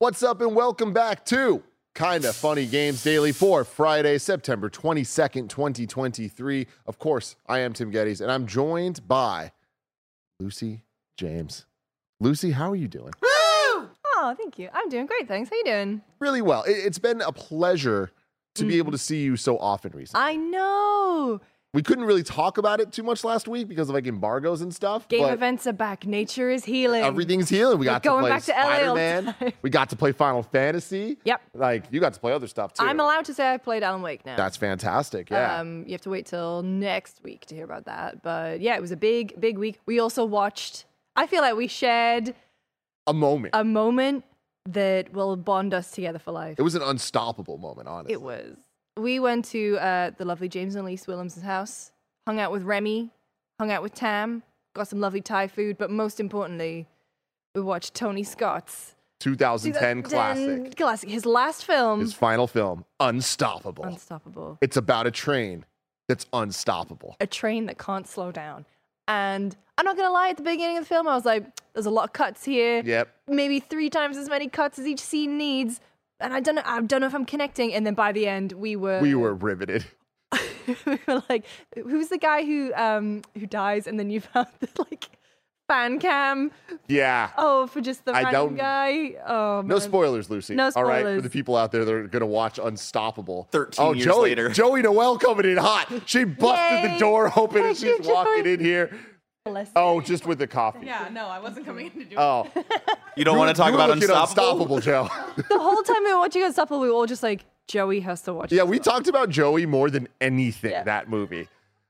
What's up, and welcome back to Kinda Funny Games Daily for Friday, September 22nd, 2023. Of course, I am Tim Gettys, and I'm joined by Lucy James. Lucy, how are you doing? Oh, thank you. I'm doing great, thanks. How you doing? Really well. It- It's been a pleasure to be mm. able to see you so often recently. I know. We couldn't really talk about it too much last week because of like embargoes and stuff. Game events are back. Nature is healing. Everything's healing. We We're got to play back to LA Spider-Man. time. We got to play Final Fantasy. Yep. Like you got to play other stuff too. I'm allowed to say I played Alan Wake now. That's fantastic. Yeah. Um, you have to wait till next week to hear about that. But yeah, it was a big, big week. We also watched. I feel like we shared a moment. a moment that will bond us together for life. it was an unstoppable moment, honestly. It was. We went to uh, the lovely James and Elyse Willems' house, hung out with Remy, hung out with Tam, got some lovely Thai food, but most importantly, we watched Tony Scott's 2010 classic. Classic. His last film, His final film, Unstoppable. Unstoppable. it's about a train that's unstoppable. A train that can't slow down. And I'm not gonna lie, at the beginning of the film, I was like, there's a lot of cuts here. Yep. Maybe three times as many cuts as each scene needs. And I don't know, I don't know if I'm connecting. And then by the end, we were We were riveted. we were like, who's the guy who um who dies and then you found the like fan cam Yeah. oh for just the I random don't- guy oh No spoilers, Lucy. No All right, for the people out there that are going to watch Unstoppable. 13 oh, years Joey, later. Joey Noelle coming in hot. She busted the door open and Thank you, she's walking Joey. in here. Bless Oh, just with the coffee. Yeah, no, I wasn't coming in to do it. Oh, You don't want to talk about Unstoppable? Unstoppable, Joe. the whole time we were watching Unstoppable we were all just like Joey has to watch Yeah, this we one." talked about Joey more than anything Yeah. that movie.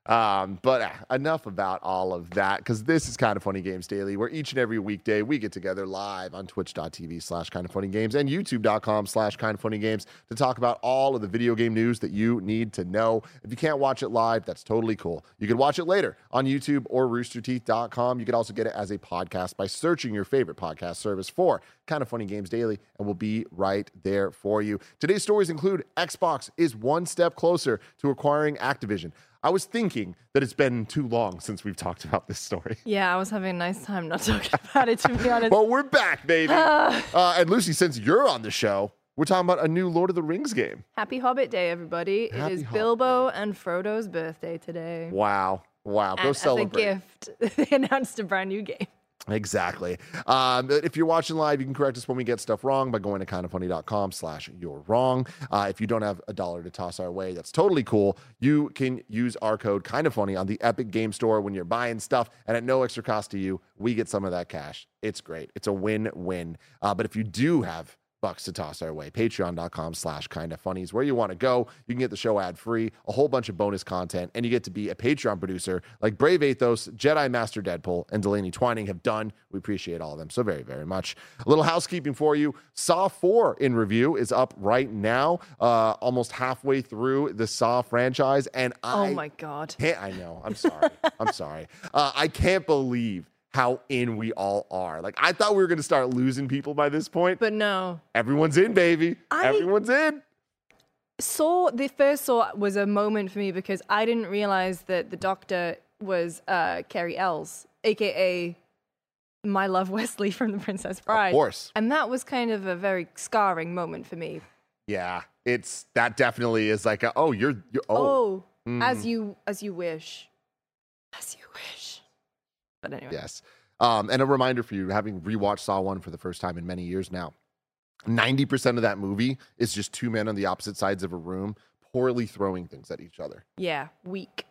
Um, but uh, enough about all of that because this is kind of funny games daily, where each and every weekday we get together live on twitch.tv slash kind of funny games and youtube.com slash kind of funny games to talk about all of the video game news that you need to know. If you can't watch it live, that's totally cool. You can watch it later on YouTube or roosterteeth.com. You can also get it as a podcast by searching your favorite podcast service for kind of funny games daily, and we'll be right there for you. Today's stories include Xbox is one step closer to acquiring Activision. I was thinking that it's been too long since we've talked about this story. yeah I was having a nice time not talking about it to be honest Well, we're back, baby. uh, and Lucy, since you're on the show, we're talking about a new Lord of the Rings game. happy Hobbit Day everybody Happy it is Hobbit Bilbo and Frodo's birthday today Wow. Wow. Go and as a gift they announced a brand new game Exactly. Um, if you're watching live, you can correct us when we get stuff wrong by going to kindafunny.com slash you're wrong. Uh, if you don't have a dollar to toss our way, that's totally cool. You can use our code kind of funny on the Epic Game Store when you're buying stuff, and at no extra cost to you, we get some of that cash. It's great. It's a win-win. Uh, but if you do have bucks to toss our way. Patreon.com slash kind of funny is where you want to go. You can get the show ad free, a whole bunch of bonus content, and you get to be a Patreon producer like Brave Athos, Jedi Master Deadpool, and Delaney Twining have done. We appreciate all of them so very, very much. A little housekeeping for you. Saw 4 in review is up right now, uh, almost halfway through the Saw franchise. And I oh my god can't, I know. I'm sorry. I'm sorry. Uh, I can't believe how in we all are. Like, I thought we were going to start losing people by this point. but no Everyone's in, baby. I- Everyone's in. Saw the first Saw was a moment for me because I didn't realize that the Doctor was uh, Cary Elwes, aka my love Wesley from The Princess Bride. Of course. And that was kind of a very scarring moment for me. Yeah. It's that definitely is like, a, oh, you're, you're oh. Oh, as you as you wish, as you wish. But anyway, Yes. Um, and a reminder for you, having rewatched Saw 1 for the first time in many years now, 90% of that movie is just two men on the opposite sides of a room poorly throwing things at each other. yeah, weak.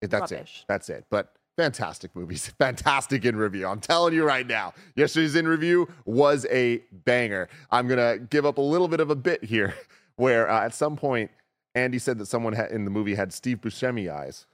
That's Rubbish. it. That's it. But fantastic movies. Fantastic in review. I'm telling you right now. Yesterday's in review was a banger. I'm going to give up a little bit of a bit here where uh, at some point, Andy said that someone in the movie had Steve Buscemi eyes.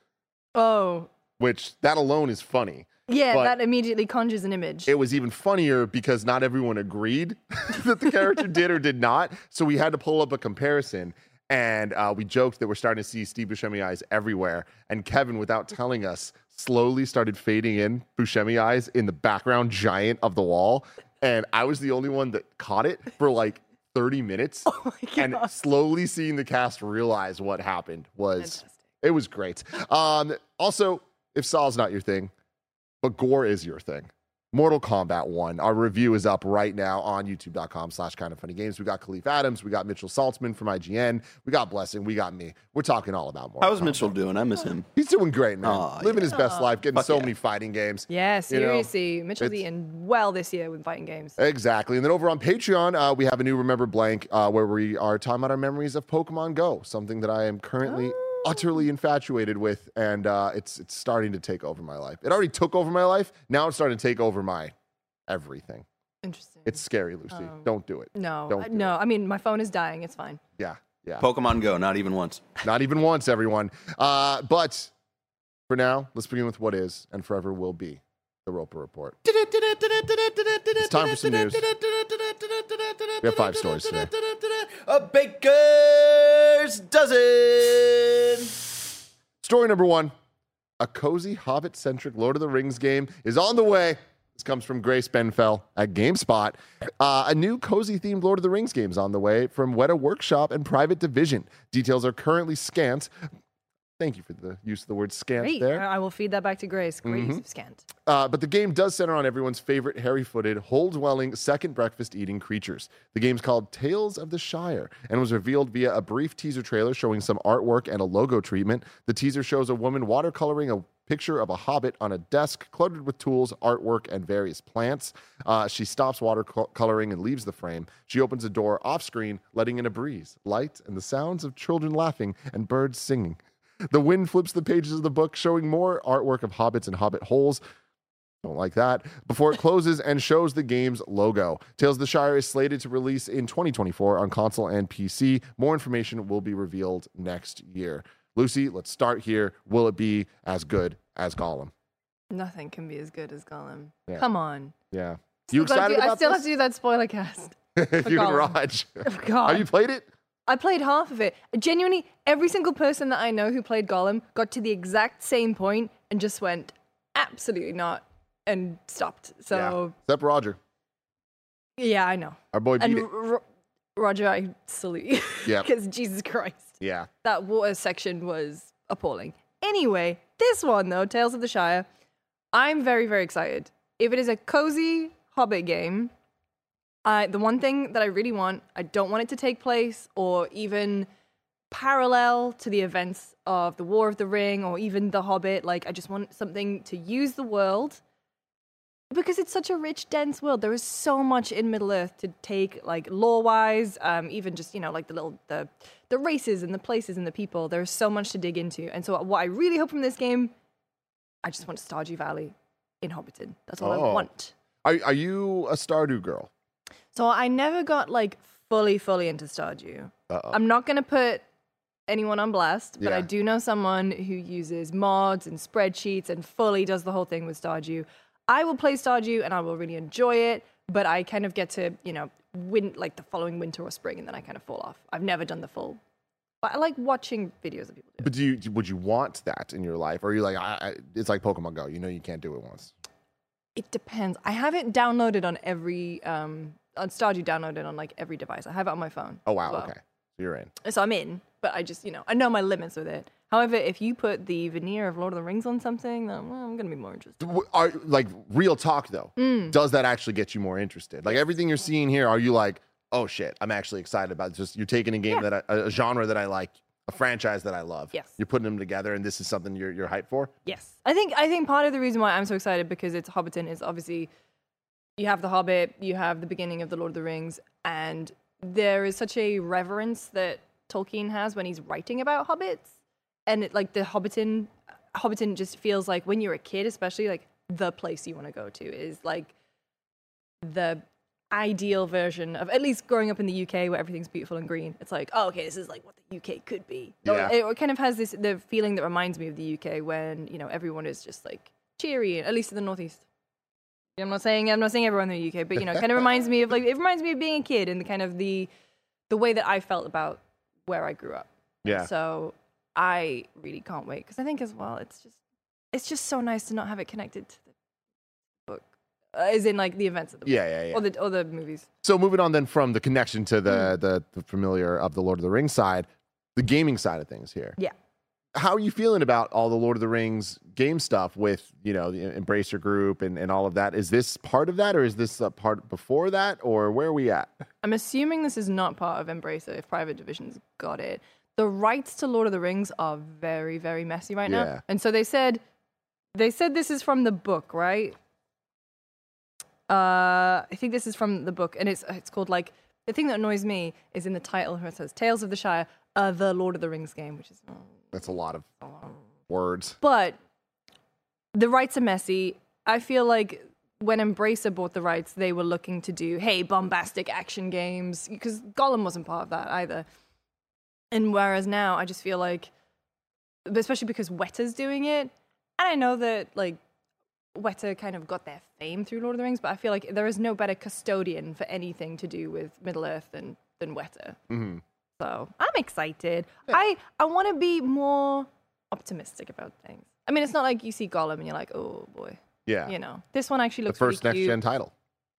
Oh, which that alone is funny. Yeah, But- that immediately conjures an image. It was even funnier because not everyone agreed that the character did or did not. So we had to pull up a comparison. And uh, we joked that we're starting to see Steve Buscemi eyes everywhere. And Kevin, without telling us, slowly started fading in Buscemi eyes in the background giant of the wall. And I was the only one that caught it for like 30 minutes. oh my and slowly seeing the cast realize what happened was Fantastic. it was great. Um, also, if Saw's not your thing, but gore is your thing. Mortal Kombat 1. Our review is up right now on youtube.com slash kind of funny games. We got Khalif Adams, we got Mitchell Saltzman from IGN, we got Blessing, we got me. We're talking all about Mortal How's Kombat. Mitchell doing? I miss him. He's doing great, man. Aw, Living his best life, getting Fuck so yeah. many fighting games. Yeah, you know, seriously. Mitchell's it's- eating well this year with fighting games. Exactly. And then over on Patreon, uh, we have a new Remember Blank uh, where we are talking about our memories of Pokemon Go, something that I am currently utterly infatuated with. And uh, it's, it's starting to take over my life. It already took over my life. Now it's starting to take over my everything. Interesting. It's scary, Lucy. Oh. Don't do it. no, don't do no. I mean, my phone is dying. It's fine. Yeah. Yeah. Pokemon Go, not even once. Not even once, everyone. Uh, but for now, let's begin with what is and forever will be the Roper Report. It's time for some news. We have five stories today. A baker's dozen. Story number one a cozy Hobbit centric Lord of the Rings game is on the way. This comes from Grace Benfell at GameSpot. Uh, a new cozy themed Lord of the Rings game is on the way from Weta Workshop and Private Division. Details are currently scant. Thank you for the use of the word scant Great. there. I I will feed that back to Grace. Great Mm-hmm. use of scant. Uh, but the game does center on everyone's favorite hairy footed, hole dwelling, second breakfast eating creatures. The game's called Tales of the Shire and was revealed via a brief teaser trailer showing some artwork and a logo treatment. The teaser shows a woman watercoloring a picture of a hobbit on a desk cluttered with tools, artwork, and various plants. Uh, she stops watercoloring and leaves the frame. She opens a door off screen, letting in a breeze, light, and the sounds of children laughing and birds singing. The wind flips the pages of the book, showing more artwork of hobbits and hobbit holes. Don't like that. Before it closes and shows the game's logo. Tales of the Shire is slated to release in 2024 on console and PC. More information will be revealed next year. Lucy, let's start here. Will it be as good as Gollum? Nothing can be as good as Gollum. Yeah. Come on. Yeah. You Still excited do- I still this? have to do that spoiler cast. you and Gollum. Raj. Oh, God. Have you played it? I played half of it. Genuinely, every single person that I know who played Gollum got to the exact same point and just went, absolutely not, and stopped. yeah. So, Except Roger. yeah, I know. Our boy beat And it. R- Roger, I salute you. Yep. Because Jesus Christ, Yeah. that water section was appalling. Anyway, this one, though, Tales of the Shire, I'm very, very excited. If it is a cozy Hobbit game, I, the one thing that I really want, I don't want it to take place or even parallel to the events of the War of the Ring or even The Hobbit. Like, I just want something to use the world because it's such a rich, dense world. There is so much in Middle Earth to take, like lore-wise, um, even just you know, like the little the the races and the places and the people. There's so much to dig into. And so, what I really hope from this game, I just want Stardew Valley in Hobbiton. That's all Oh. I want. Are, are you a Stardew girl? So I never got like fully, fully into Stardew. Uh-oh. I'm not gonna put anyone on blast, but I do know someone who uses mods and spreadsheets and fully does the whole thing with Stardew. I will play Stardew and I will really enjoy it, but I kind of get to, you know, win like the following winter or spring and then I kind of fall off. I've never done the full. But I like watching videos of people do it. But do you would you want that in your life, or are you like I, I, it's like Pokemon Go? You know you can't do it once. It depends. I have it downloaded on every um on Stardew downloaded on like every device. I have it on my phone. Oh wow, well. okay, so you're in. So I'm in, but I just, you know, I know my limits with it. However, if you put the veneer of Lord of the Rings on something, then well, I'm gonna be more interested. Are like real talk though? Mm. Does that actually get you more interested? Like everything you're seeing here, are you like, oh shit, I'm actually excited about this? Just you're taking a game Yeah. that I, a genre that I like, a franchise that I love. Yes. You're putting them together, and this is something you're you're hyped for. Yes, I think I think part of the reason why I'm so excited because it's Hobbiton is obviously you have the Hobbit, you have the beginning of the Lord of the Rings, and there is such a reverence that Tolkien has when he's writing about hobbits, and it, like the Hobbiton, Hobbiton just feels like when you're a kid, especially like the place you want to go to is like the ideal version of at least growing up in the UK where everything's beautiful and green. It's like, oh, okay, this is like what the UK could be. Yeah. It, kind of has this the feeling that reminds me of the UK when you know everyone is just like cheery, at least in the northeast. I'm not saying I'm not saying everyone in the UK, but you know, kind of reminds me of like it reminds me of being a kid and the kind of the the way that I felt about where I grew up. Yeah. So I really can't wait because I think as well it's just it's just so nice to not have it connected to the book, uh, as in like the events of the book Yeah, yeah, yeah. or the or the movies. So moving on then from the connection to the, Hmm. the the familiar of the Lord of the Rings side, the gaming side of things here. Yeah. How are you feeling about all the Lord of the Rings game stuff with you know the Embracer Group and, and all of that? Is this part of that, or is this a part before that, or where are we at? I'm assuming this is not part of Embracer if Private Division's got it. The rights to Lord of the Rings are very, very messy right Yeah. now. And so they said they said this is from the book, right? Uh I think this is from the book and it's it's called like the thing that annoys me is in the title where it says Tales of the Shire, uh, the Lord of the Rings game, which is That's a lot of words. but the rights are messy. I feel like when Embracer bought the rights, they were looking to do, hey, bombastic action games, because Gollum wasn't part of that either. And whereas now, I just feel like, especially because Weta's doing it, and I know that like Weta kind of got their fame through Lord of the Rings, but I feel like there is no better custodian for anything to do with Middle Earth than than Weta. hmm So I'm excited. I I want to be more optimistic about things. I mean, it's not like you see Gollum and you're like, oh boy, Yeah. you know. This one actually looks the looks first really next gen title.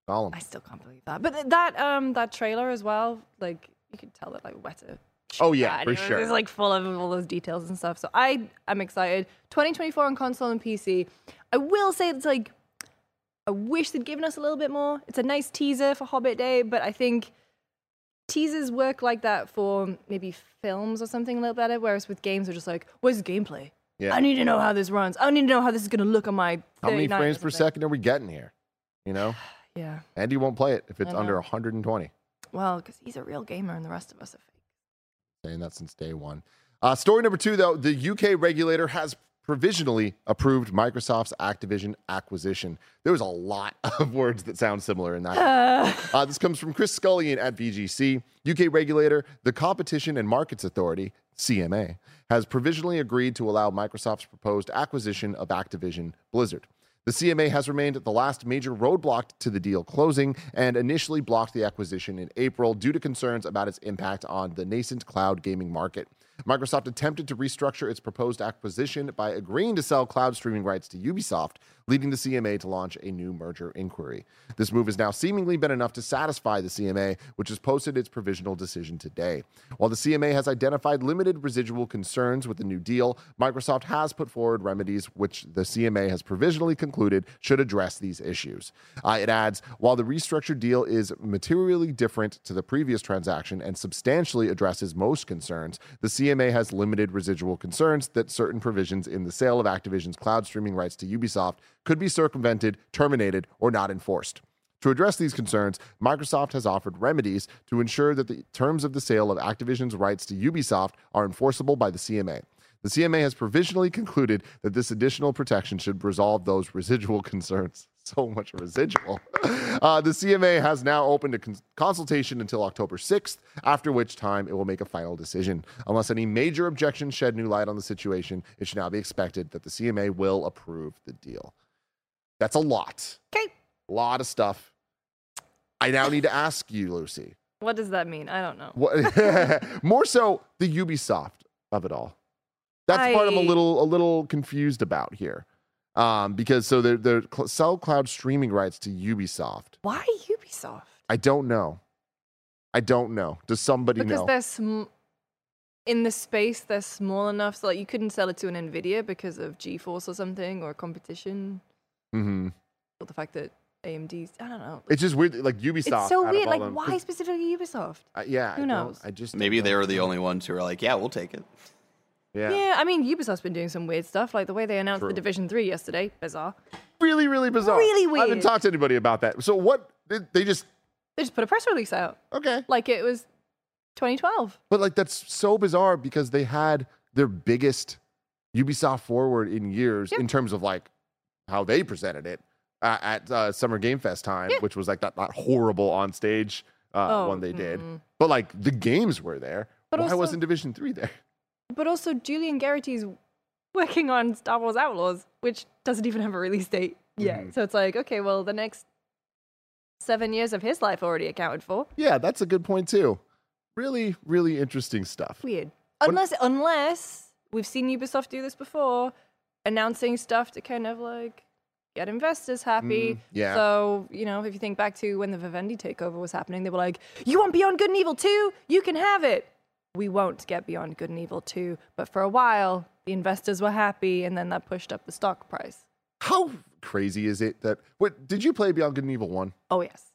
Gollum. I still can't believe that. But th- that um that trailer as well, like you could tell that like Weta. Oh, yeah, for sure. It's like full of all those details and stuff. So I am excited. 2024 on console and PC. I will say it's like I wish they'd given us a little bit more. It's a nice teaser for Hobbit Day, but I think teasers work like that for maybe films or something a little better. Whereas with games, they're just like, "Where's the gameplay? Yeah. I need to know how this runs. I need to know how this is going to look on my." How many frames per second are we getting here? You know, Yeah. Andy won't play it if it's under 120. Well, because he's a real gamer, and the rest of us are. Saying that since day one. Uh, story number two, though, the UK regulator has provisionally approved Microsoft's Activision acquisition. There was a lot of words that sound similar in that. Uh, this comes from Chris Scullion at VGC. UK regulator, the Competition and Markets Authority, CMA, has provisionally agreed to allow Microsoft's proposed acquisition of Activision Blizzard. The CMA has remained the last major roadblock to the deal closing and initially blocked the acquisition in April due to concerns about its impact on the nascent cloud gaming market. Microsoft attempted to restructure its proposed acquisition by agreeing to sell cloud streaming rights to Ubisoft, leading the CMA to launch a new merger inquiry. This move has now seemingly been enough to satisfy the CMA, which has posted its provisional decision today. While the CMA has identified limited residual concerns with the new deal, Microsoft has put forward remedies which the CMA has provisionally concluded should address these issues. Uh, it adds while the restructured deal is materially different to the previous transaction and substantially addresses most concerns, the CMA has limited residual concerns that certain provisions in the sale of Activision's cloud streaming rights to Ubisoft could be circumvented, terminated, or not enforced. To address these concerns, Microsoft has offered remedies to ensure that the terms of the sale of Activision's rights to Ubisoft are enforceable by the CMA. The CMA has provisionally concluded that this additional protection should resolve those residual concerns. So much residual. Uh, the CMA has now opened a cons- consultation until October 6th, after which time it will make a final decision. Unless any major objections shed new light on the situation, it should now be expected that the CMA will approve the deal. That's a lot. Okay. A lot of stuff. I now need to ask you, Lucy. What does that mean? I don't know. What, more so the Ubisoft of it all. That's part I'm a little a little confused about here, um, because so they're they're cl- sell cloud streaming rights to Ubisoft. Why Ubisoft? I don't know. I don't know. Does somebody know Because know? they're sm- in the space. They're small enough so like you couldn't sell it to an Nvidia because of GeForce or something or competition Mm-hmm. or the fact that AMD's. I don't know. It's just weird. Like Ubisoft. It's so weird. Like them- why 'cause- specifically Ubisoft? uh, yeah. Who I knows? I just Maybe know. they were the only ones who were like, yeah, we'll take it. Yeah. Yeah. I mean Ubisoft's been doing some weird stuff, like the way they announced True. the Division Three yesterday. Bizarre. Really, really bizarre. Really weird. I haven't talked to anybody about that. So what? They, they just They just put a press release out okay. like it was 2012. But like that's so bizarre because they had their biggest Ubisoft forward in years Yep. in terms of like how they presented it. uh, at uh, Summer Game Fest time, which was like that, that horrible on stage uh, Oh, one they did. mm. But like the games were there. But Why also- wasn't Division Three there? But also, Julian Gerighty's working on Star Wars Outlaws, which doesn't even have a release date yet. Mm-hmm. So it's like, okay, well, the next seven years of his life already accounted for. Yeah, that's a good point too. Really, really interesting stuff. Weird. Unless, unless we've seen Ubisoft do this before, announcing stuff to kind of like get investors happy. Mm, yeah. So you know, if you think back to when the Vivendi takeover was happening, they were like, "You want Beyond Good and Evil 2? You can have it." We won't get Beyond Good and Evil 2, but for a while, the investors were happy, and then that pushed up the stock price. How crazy is it that what did you play Beyond Good and Evil 1? Oh yes,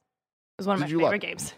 it was one of Did my you love favorite games.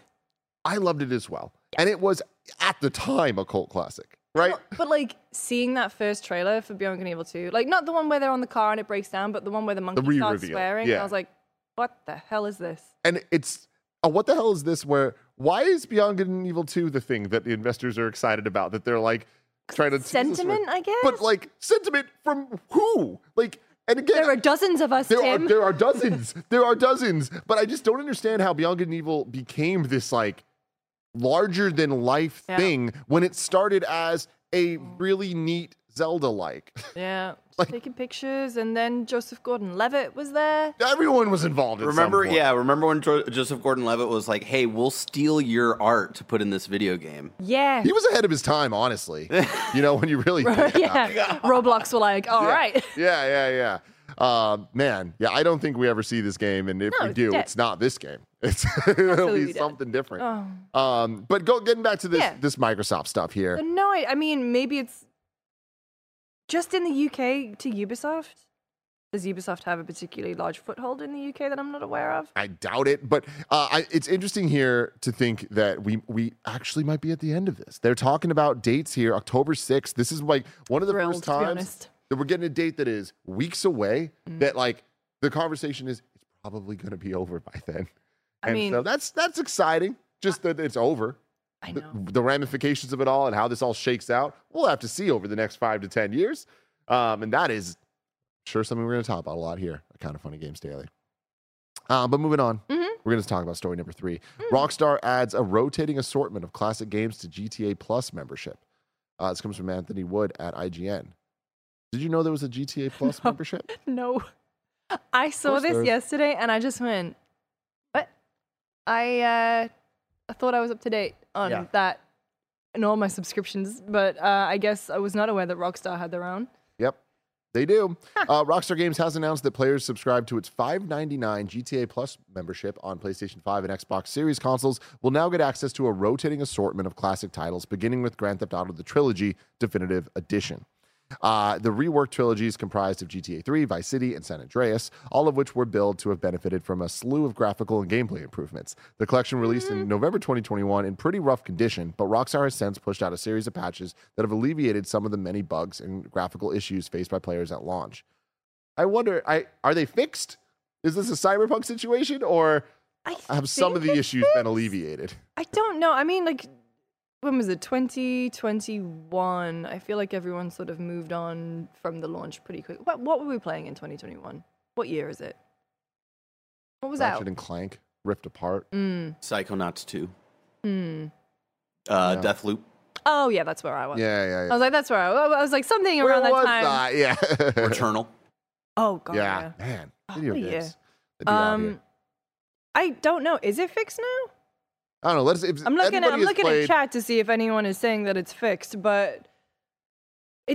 I loved it as well. And it was at the time a cult classic, right? But, but, like seeing that first trailer for Beyond Good and Evil 2, like not the one where they're on the car and it breaks down, but the one where the monkey starts swearing. yeah. I was like, what the hell is this? And it's oh, what the hell is this where why is Beyond Good and Evil 2 the thing that the investors are excited about that they're like trying to Sentiment, I guess. But like sentiment from who? Like and again there are dozens of us, there Tim. are there are dozens. there are dozens. But I just don't understand how Beyond Good and Evil became this like larger than life Yeah. thing when it started as a really neat Zelda like. yeah, like- taking pictures, and then Joseph Gordon-Levitt was there. Everyone was involved. At some Remember, point. yeah, remember when jo- Joseph Gordon-Levitt was like, "Hey, we'll steal your art to put in this video game." Yeah, He was ahead of his time, honestly. you know, when you really think about it. yeah. Roblox were like, all yeah. right. Yeah, yeah, yeah. Um, man, yeah, I don't think we ever see this game, and if No, we do, dead. it's not this game. It's it'll Absolutely be dead. something different. Oh. Um, but go getting back to this Yeah. this Microsoft stuff here. But no, I, I mean, maybe it's just in the UK to Ubisoft. Does Ubisoft have a particularly large foothold in the UK that I'm not aware of? I doubt it, but uh, I, it's interesting here to think that we we actually might be at the end of this. They're talking about dates here, October sixth. This is like one of the Thrilled, first times that we're getting a date that is weeks away. Mm. That like the conversation is it's probably going to be over by then. I and mean- so that's that's exciting. Just that it's over. I The, know. the ramifications of it all and how this all shakes out, we'll have to see over the next five to ten years. Um, and that is sure something we're going to talk about a lot here. A kind of funny games daily. Uh, but moving on, Mhm. we're going to talk about story number three. Mm. Rockstar adds a rotating assortment of classic games to GTA Plus membership. Uh, this comes from Anthony Wood at IGN. Did you know there was a GTA Plus No. membership? No. I saw this yesterday and I just went, what? I uh, I thought I was up to date on Yeah. that and all my subscriptions, but uh, I guess I was not aware that Rockstar had their own. Yep, they do. Uh, Rockstar Games has announced that players subscribed to its $5.99 GTA Plus membership on PlayStation 5 and Xbox Series consoles will now get access to a rotating assortment of classic titles, beginning with Grand Theft Auto: The Trilogy Definitive Edition. Uh, the reworked trilogy is comprised of GTA 3, Vice City, and San Andreas, all of which were billed to have benefited from a slew of graphical and gameplay improvements. The collection released in November 2021 in pretty rough condition, but Rockstar has since pushed out a series of patches that have alleviated some of the many bugs and graphical issues faced by players at launch. I wonder, I are they fixed? Is this a cyberpunk situation, or I have some of the issues been alleviated? I don't know. I mean, like, when was it? 2021. I feel like everyone sort of moved on from the launch pretty quick. What, what were we playing in 2021? What year is it? What was Ratchet out? and Clank, Rift Apart. Mm, Psychonauts 2, mm. uh, Yeah. Deathloop, Oh, yeah, that's where I was. Yeah, yeah, I was like, that's where I was. I was like, something Where around that time. that? Yeah. Returnal. Oh, God. yeah, Yeah. man. Oh, Video what a year. games. They'd be out here. Um, I don't know. Is it fixed now? I don't know. Let's. If I'm looking at I'm looking played, at chat to see if anyone is saying that it's fixed, but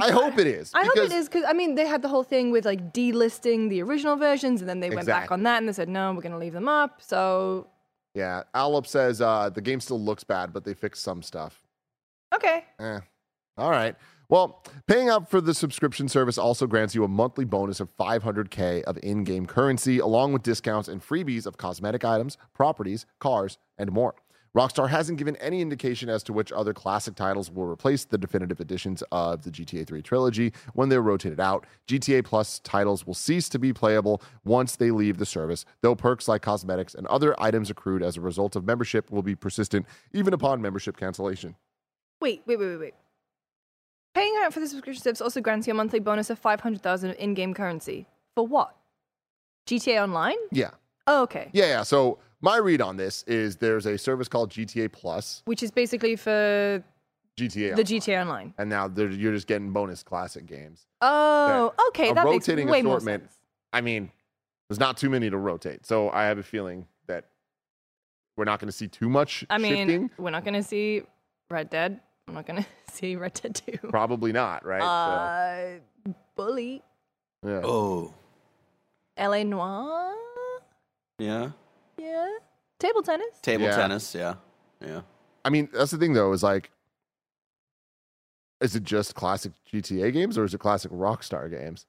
I hope it is. I hope it is because I mean they had the whole thing with like delisting the original versions, and then they went back on that and they said no, we're going to leave them up. So Yeah, Alup says uh, the game still looks bad, but they fixed some stuff. okay, Eh. All right. Well, paying up for the subscription service also grants you a monthly bonus of 500k of in-game currency, along with discounts and freebies of cosmetic items, properties, cars, and more. Rockstar hasn't given any indication as to which other classic titles will replace the definitive editions of the GTA 3 trilogy when they're rotated out. GTA Plus titles will cease to be playable once they leave the service, though perks like cosmetics and other items accrued as a result of membership will be persistent even upon membership cancellation. wait, wait, wait, wait, wait. Paying out for the subscription service also grants you a monthly bonus of 500,000 of in-game currency. For what? GTA Online? Yeah. Oh, okay. Yeah, yeah. So my read on this is there's a service called GTA Plus, Which is basically for GTA, the GTA Online. and now you're just getting bonus classic games. Oh, okay. a That makes rotating way more sense. I mean, there's not too many to rotate, so I have a feeling that we're not going to see too much I mean, shifting. we're not going to see Red Dead. I'm not going to see Red Dead 2. Probably not, right? Uh, Bully. yeah. Oh, LA Noir. yeah. Yeah. Table tennis. Table Yeah. tennis. Yeah, yeah. I mean, that's the thing though, is like, is it just classic GTA games or is it classic Rockstar games?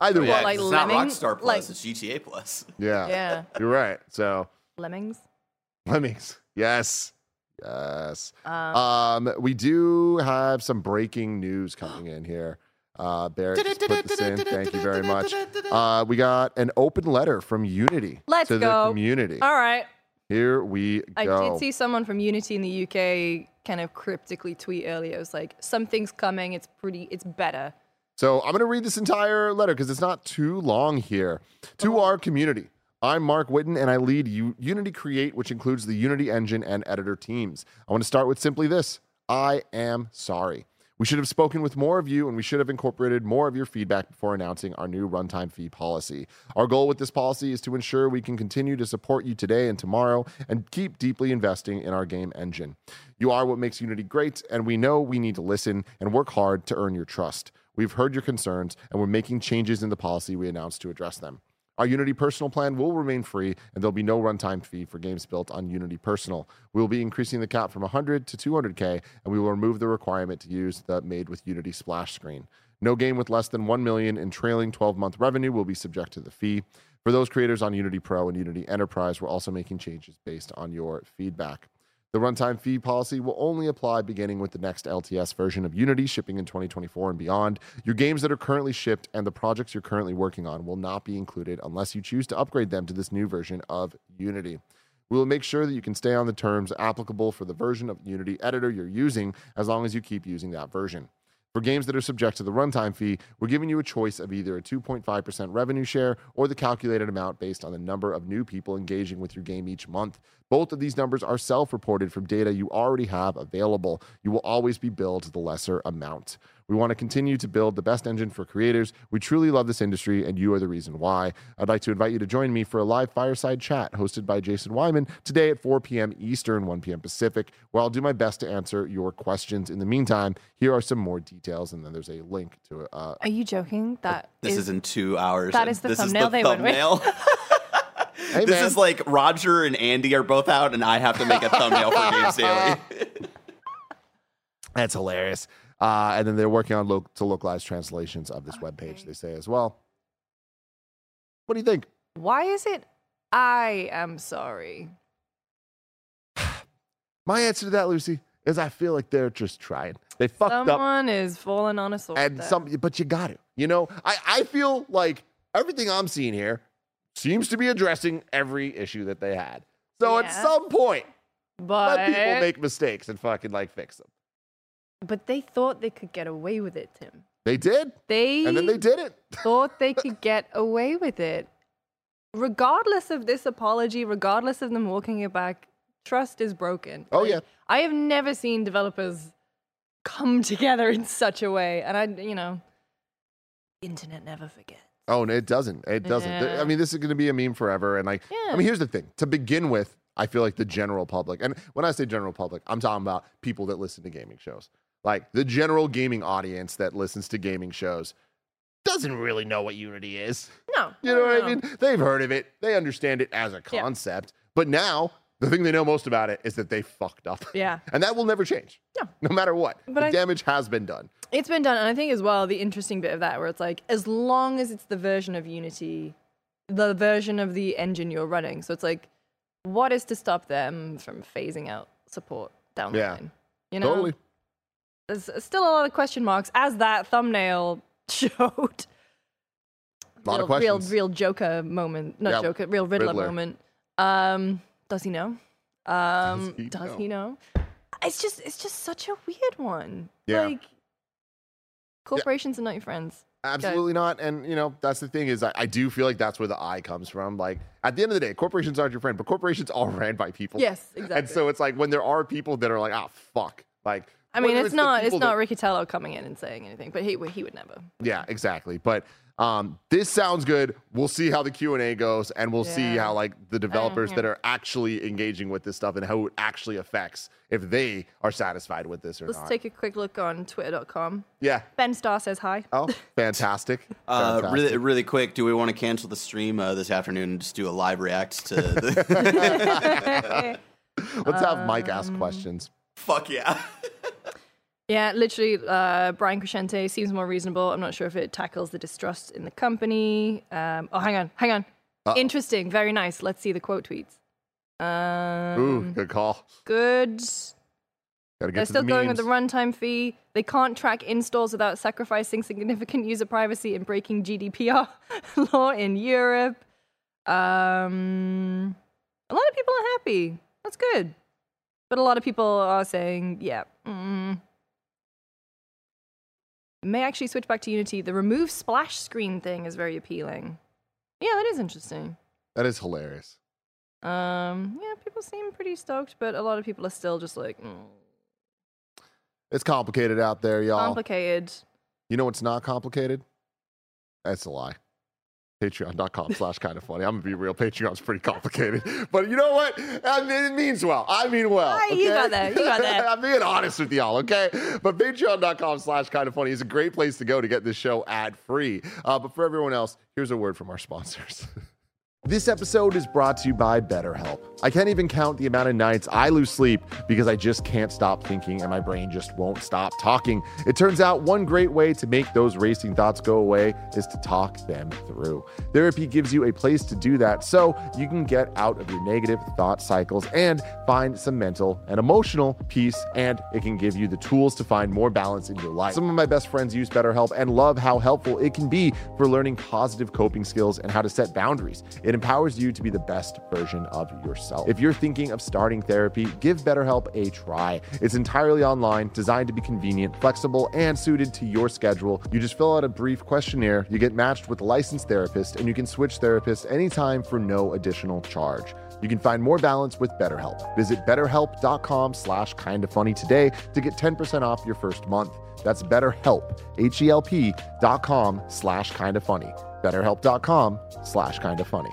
Either Oh, way, like it's not Rockstar Plus. like- it's GTA Plus. yeah, Yeah. you're right. So Lemmings. Lemmings, yes, yes. Um, Um, we do have some breaking news coming in here. Uh, Barrett just put this in. Thank you very much. Uh, we got an open letter from Unity Let's to the community. all right. Here we go. I did see someone from Unity in the UK kind of cryptically tweet earlier. It was like, something's coming. It's pretty, it's better. So I'm going to read this entire letter because it's not too long here. To our community, I'm Marc Whitten and I lead U- Unity Create, which includes the Unity engine and editor teams. I want to start with simply this I am sorry. We should have spoken with more of you and we should have incorporated more of your feedback before announcing our new runtime fee policy. Our goal with this policy is to ensure we can continue to support you today and tomorrow and keep deeply investing in our game engine. You are what makes Unity great, and we know we need to listen and work hard to earn your trust. We've heard your concerns and we're making changes in the policy we announced to address them. Our Unity Personal plan will remain free, and there'll be no runtime fee for games built on Unity Personal. We will be increasing the cap from 100 to 200K, and we will remove the requirement to use the Made with Unity splash screen. No game with less than 1 million in trailing 12-month revenue will be subject to the fee. For those creators on Unity Pro and Unity Enterprise, we're also making changes based on your feedback. The runtime fee policy will only apply beginning with the next LTS version of Unity shipping in 2024 and beyond. Your games that are currently shipped and the projects you're currently working on will not be included unless you choose to upgrade them to this new version of Unity. We will make sure that you can stay on the terms applicable for the version of Unity editor you're using as long as you keep using that version. For games that are subject to the runtime fee, we're giving you a choice of either a 2.5% revenue share or the calculated amount based on the number of new people engaging with your game each month. Both of these numbers are self reported from data you already have available. You will always be billed the lesser amount. We want to continue to build the best engine for creators. We truly love this industry, and you are the reason why. I'd like to invite you to join me for a live fireside chat hosted by Jason Weimann today at 4 p.m. Eastern, 1 p.m. Pacific, where I'll do my best to answer your questions. In the meantime, here are some more details, and then there's a link to it. Uh, Are you joking? That This is, in two hours. that is the this thumbnail is the they went with. thumbnail. hey, this man. is like Roger and Andy are both out, and I have to make a thumbnail for Games Daily. That's hilarious. Uh, and then they're working on lo- to localize translations of this webpage, they say as well. What do you think? Why is it I am sorry? My answer to that, Lucy, is I feel like they're just trying. They fucked up Someone is falling on a sword. and there. some but you got to you know I, I feel like everything i'm seeing here seems to be addressing every issue that they had so at some point but let people make mistakes and fucking like fix them but they thought they could get away with it, Tim. they did They and then they didn't thought they could get away with it. Regardless of this apology, regardless of them walking it back, trust is broken. Oh, Like, yeah. I have never seen developers come together in such a way. And I, you know, internet never forgets. Oh no it doesn't it doesn't Yeah. i mean this is going to be a meme forever and like i mean here's the thing to begin with i feel like the general public and when i say general public i'm talking about people that listen to gaming shows like the general gaming audience that listens to gaming shows doesn't really know what unity is No. You no, know what no, I mean? They've heard of it. They understand it as a Yeah. concept. But now, the thing they know most about it is that they fucked up. Yeah. And that will never change. No. No matter what. But the I- damage has been done. It's been done, and I think as well the interesting bit of that, where it's like as long as it's the version of Unity, the version of the engine you're running. So it's like, what is to stop them from phasing out support down the Yeah. line? You know, Totally. there's still a lot of question marks, as that thumbnail showed. A lot real, of questions. Real, real Joker moment, not Yeah, Joker, real Riddler, Riddler. moment. Um, does he know? Um, he does know? he know? It's just, it's just such a weird one. Yeah. Like, corporations are not your friends. Absolutely not. And you know, that's the thing is I, I do feel like that's where the I comes from. Like at the end of the day, corporations aren't your friend, but corporations are ran by people. Yes, exactly. And so it's like when there are people that are like, ah, fuck. Like I mean, whether it's not it's not that- Riccitiello coming in and saying anything, but he he would never. Yeah, exactly. But um, this sounds good. We'll see how the Q and A goes, and we'll see how like the developers that are actually engaging with this stuff and how it actually affects if they are satisfied with this or not. Let's not. take a quick look on Twitter.com. yeah. Ben Starr says hi. Oh, fantastic. Uh, Fantastic. really, really quick. Do we want to cancel the stream uh, this afternoon and just do a live react to? The... Let's have Mike Um, ask questions. Fuck yeah! Yeah, literally, uh, Brian Crecente seems more reasonable. I'm not sure if it tackles the distrust in the company. Um, oh, hang on, hang on. Interesting, very nice. Let's see the quote tweets. Um, Ooh, good call. good. They're still the going with the runtime fee. They can't track installs without sacrificing significant user privacy and breaking GDPR law in Europe. Um, a lot of people are happy. That's good. But a lot of people are saying, yeah. Mm. May actually switch back to Unity. The remove splash screen thing is very appealing. Yeah, that is interesting. That is hilarious. Um, yeah, people seem pretty stoked, but a lot of people are still just like, mm, It's complicated out there, y'all. complicated. you know what's not complicated? That's a lie. Patreon.com slash kind of funny. I'm gonna be real. Patreon's pretty complicated, but you know what? I mean, it means well. I mean well. Ah, you got that. You got that. I'm being honest with y'all, okay? But Patreon.com slash kind of funny is a great place to go to get this show ad free. Uh, but for everyone else, here's a word from our sponsors. This episode is brought to you by BetterHelp. I can't even count the amount of nights I lose sleep because I just can't stop thinking and my brain just won't stop talking. It turns out one great way to make those racing thoughts go away is to talk them through. Therapy gives you a place to do that so you can get out of your negative thought cycles and find some mental and emotional peace, and it can give you the tools to find more balance in your life. Some of my best friends use BetterHelp and love how helpful it can be for learning positive coping skills and how to set boundaries. It empowers you to be the best version of yourself. If you're thinking of starting therapy, give BetterHelp a try. It's entirely online, designed to be convenient, flexible, and suited to your schedule. You just fill out a brief questionnaire, you get matched with a licensed therapist, and you can switch therapists anytime for no additional charge. You can find more balance with BetterHelp. Visit betterhelp.com slash kinda funny today to get 10% off your first month. That's betterhelp, H-E-L-P dot com slash kinda funny. Betterhelp.com slash kinda funny.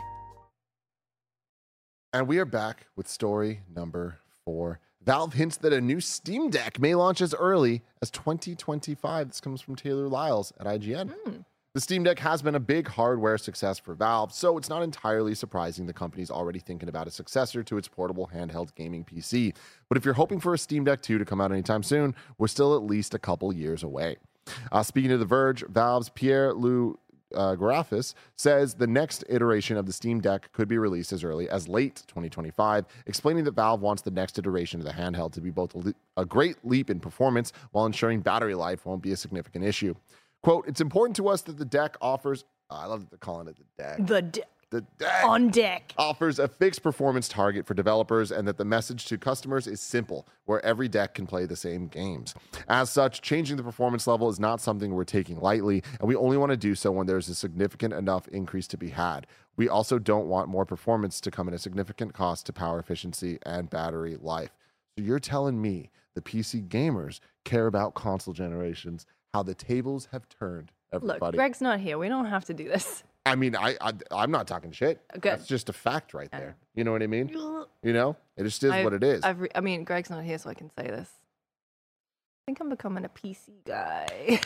And we are back with story number four. Valve hints that a new Steam Deck may launch as early as 2025. This comes from Taylor Lyles at IGN. The Steam Deck has been a big hardware success for Valve, so it's not entirely surprising the company's already thinking about a successor to its portable handheld gaming PC. But if you're hoping for a Steam Deck 2 to come out anytime soon, we're still at least a couple years away. Uh, speaking of The Verge, Valve's Pierre-Loup uh, Griffais says the next iteration of the Steam Deck could be released as early as late 2025, explaining that Valve wants the next iteration of the handheld to be both a, le- a great leap in performance while ensuring battery life won't be a significant issue. Quote, it's important to us that the deck offers, uh, I love that they're calling it the deck. The de- The deck on deck. offers a fixed performance target for developers and that the message to customers is simple, where every deck can play the same games. As such, changing the performance level is not something we're taking lightly, and we only want to do so when there's a significant enough increase to be had. We also don't want more performance to come at a significant cost to power efficiency and battery life. So you're telling me the PC gamers care about console generations, how the tables have turned, everybody. Look. Greg's not here. We don't have to do this. I mean, I, I I'm not talking shit. Good. That's just a fact right there. You know what I mean? You know, it just is I- what it is. I've re- I mean, Greg's not here, so I can say this. I think I'm becoming a PC guy.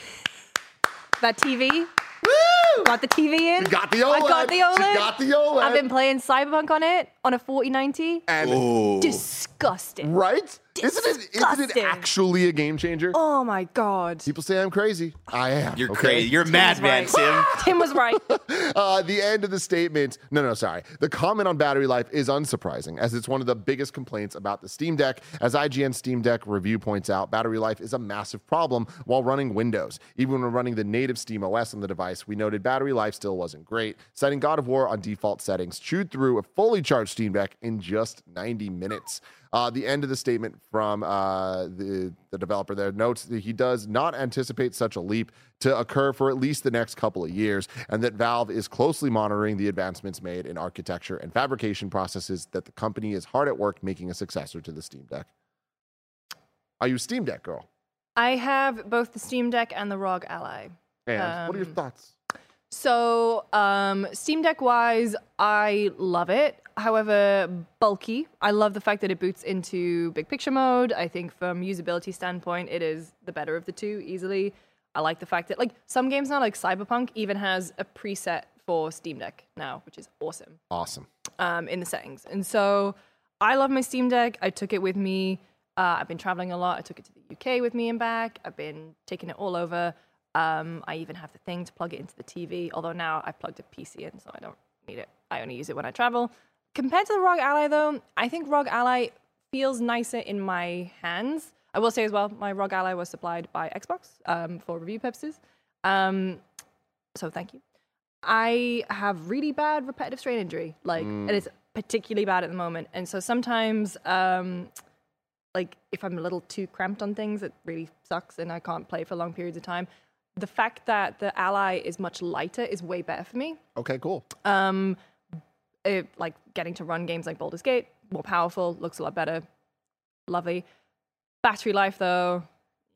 that TV? Woo! Got the TV in. She got the OLED. I got the OLED. She got the OLED. I've been playing Cyberpunk on it on a 4090. and Oh, Disgusting. right? Isn't it? Isn't it actually a game changer? Oh my god. People say I'm crazy. I am. you're okay? crazy. You're a madman, Tim's Tim. Tim was right. Uh, the end of the statement. No, no, sorry. The comment on battery life is unsurprising, as it's one of the biggest complaints about the Steam Deck. As IGN Steam Deck review points out, battery life is a massive problem while running Windows. Even when running the native Steam OS on the device, we noted battery life still wasn't great, citing God of War on default settings, chewed through a fully charged Steam Deck in just 90 minutes. Uh, the end of the statement from uh, the, the developer there notes that he does not anticipate such a leap to occur for at least the next couple of years, and that Valve is closely monitoring the advancements made in architecture and fabrication processes that the company is hard at work making a successor to the Steam Deck. Are you a Steam Deck girl? I have both the Steam Deck and the ROG Ally. And what are your Um, thoughts? So, um, Steam Deck wise, I love it. However, bulky. I love the fact that it boots into big picture mode. I think from usability standpoint, it is the better of the two easily. I like the fact that like some games now, like Cyberpunk, even has a preset for Steam Deck now, which is awesome Awesome. um, in the settings. And so I love my Steam Deck. I took it with me. Uh, I've been traveling a lot. I took it to the UK with me and back. I've been taking it all over. Um, I even have the thing to plug it into the TV, although now I've plugged a PC in, so I don't need it. I only use it when I travel. Compared to the ROG Ally, though, I think ROG Ally feels nicer in my hands. I will say as well, my ROG Ally was supplied by Xbox um, for review purposes. Um, so thank you. I have really bad repetitive strain injury, like, and it's particularly bad at the moment. And so sometimes, um, like, if I'm a little too cramped on things, it really sucks, and I can't play for long periods of time. The fact that the Ally is much lighter is way better for me. Okay, cool. Um, it, like getting to run games like Baldur's Gate, more powerful, looks a lot better, lovely. Battery life though,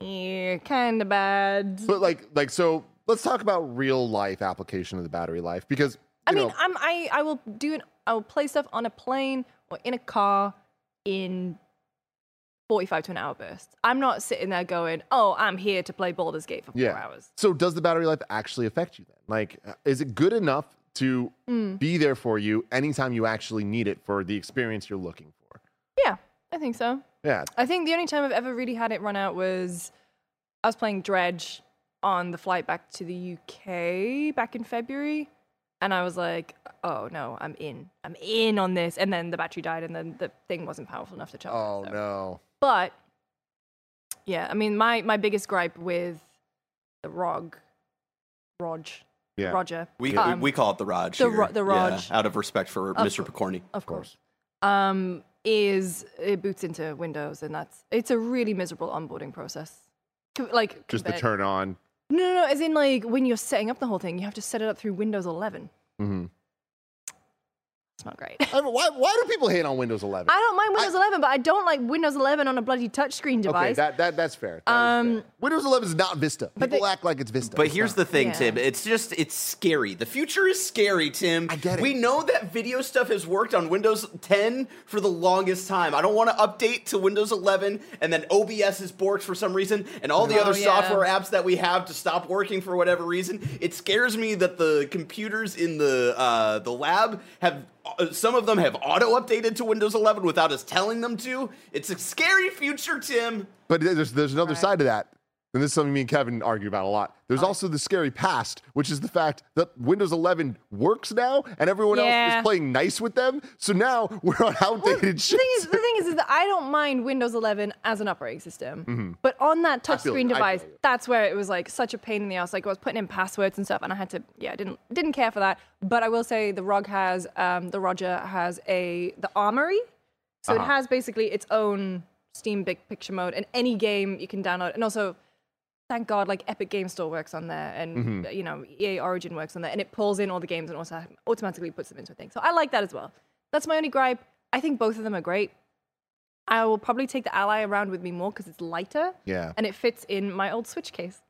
yeah, kind of bad. But like, like, so let's talk about real life application of the battery life because I mean, know, I'm I I will do it. I will play stuff on a plane or in a car in 45 to an hour bursts. I'm not sitting there going, "Oh, I'm here to play Baldur's Gate for four yeah. hours." So does the battery life actually affect you then? Like, uh, is it good enough to Hmm. be there for you anytime you actually need it for the experience you're looking for? Yeah, I think so. Yeah. I think the only time I've ever really had it run out was I was playing Dredge on the flight back to the UK back in February. And I was like, oh no, I'm in. I'm in on this. And then the battery died and then the thing wasn't powerful enough to charge. Oh it, so. no. But yeah, I mean my, my biggest gripe with the ROG Rog Yeah. Roger. We, um, we call it the Raj. the here. Ro- the Yeah, Raj. out of respect for Mr. Pokorny. of course. Um, is it boots into Windows, and that's it's a really miserable onboarding process. Like Just the turn on. No, no, no. As in, like when you're setting up the whole thing, you have to set it up through Windows 11. hmm It's not great. I mean, why, why do people hate on Windows 11? I don't mind Windows 11, but I don't like Windows 11 on a bloody touchscreen okay, device. that, that that's fair. That is Um, fair. Windows 11 is not Vista. People they- act like it's Vista. But It's here's not. the thing, Yeah. Tim. It's just it's scary. The future is scary, Tim. I get it. We know that video stuff has worked on Windows 10 for the longest time. I don't want to update to Windows 11 and then OBS is borked for some reason and all the Oh, other yeah. software apps that we have to stop working for whatever reason. It scares me that the computers in the uh, the lab have Uh, some of them have auto updated to Windows 11 without us telling them to. It's a scary future, Tim. But there's there's another Right. side to that. And this is something me and Kevin argue about a lot. There's also the scary past, which is the fact that Windows 11 works now, and everyone else Yeah. is playing nice with them. So now we're on outdated the shit. thing is, the thing is, is that I don't mind Windows 11 as an operating system, but on that Mm-hmm. Feel touchscreen you, I device, feel you. that's where it was like such a pain in the ass. Like I was putting in passwords and stuff, and I had to, yeah, I didn't didn't care for that. But I will say the ROG has, um, the Roger has a the Armory, so Uh-huh. it has basically its own Steam Big Picture mode, and any game you can download, and also. Thank God, like Epic Game Store works on there, and Mm-hmm. you know EA Origin works on there, and it pulls in all the games and also automatically puts them into a thing. So I like that as well. That's my only gripe. I think both of them are great. I will probably take the Ally around with me more because it's lighter Yeah, and it fits in my old Switch case,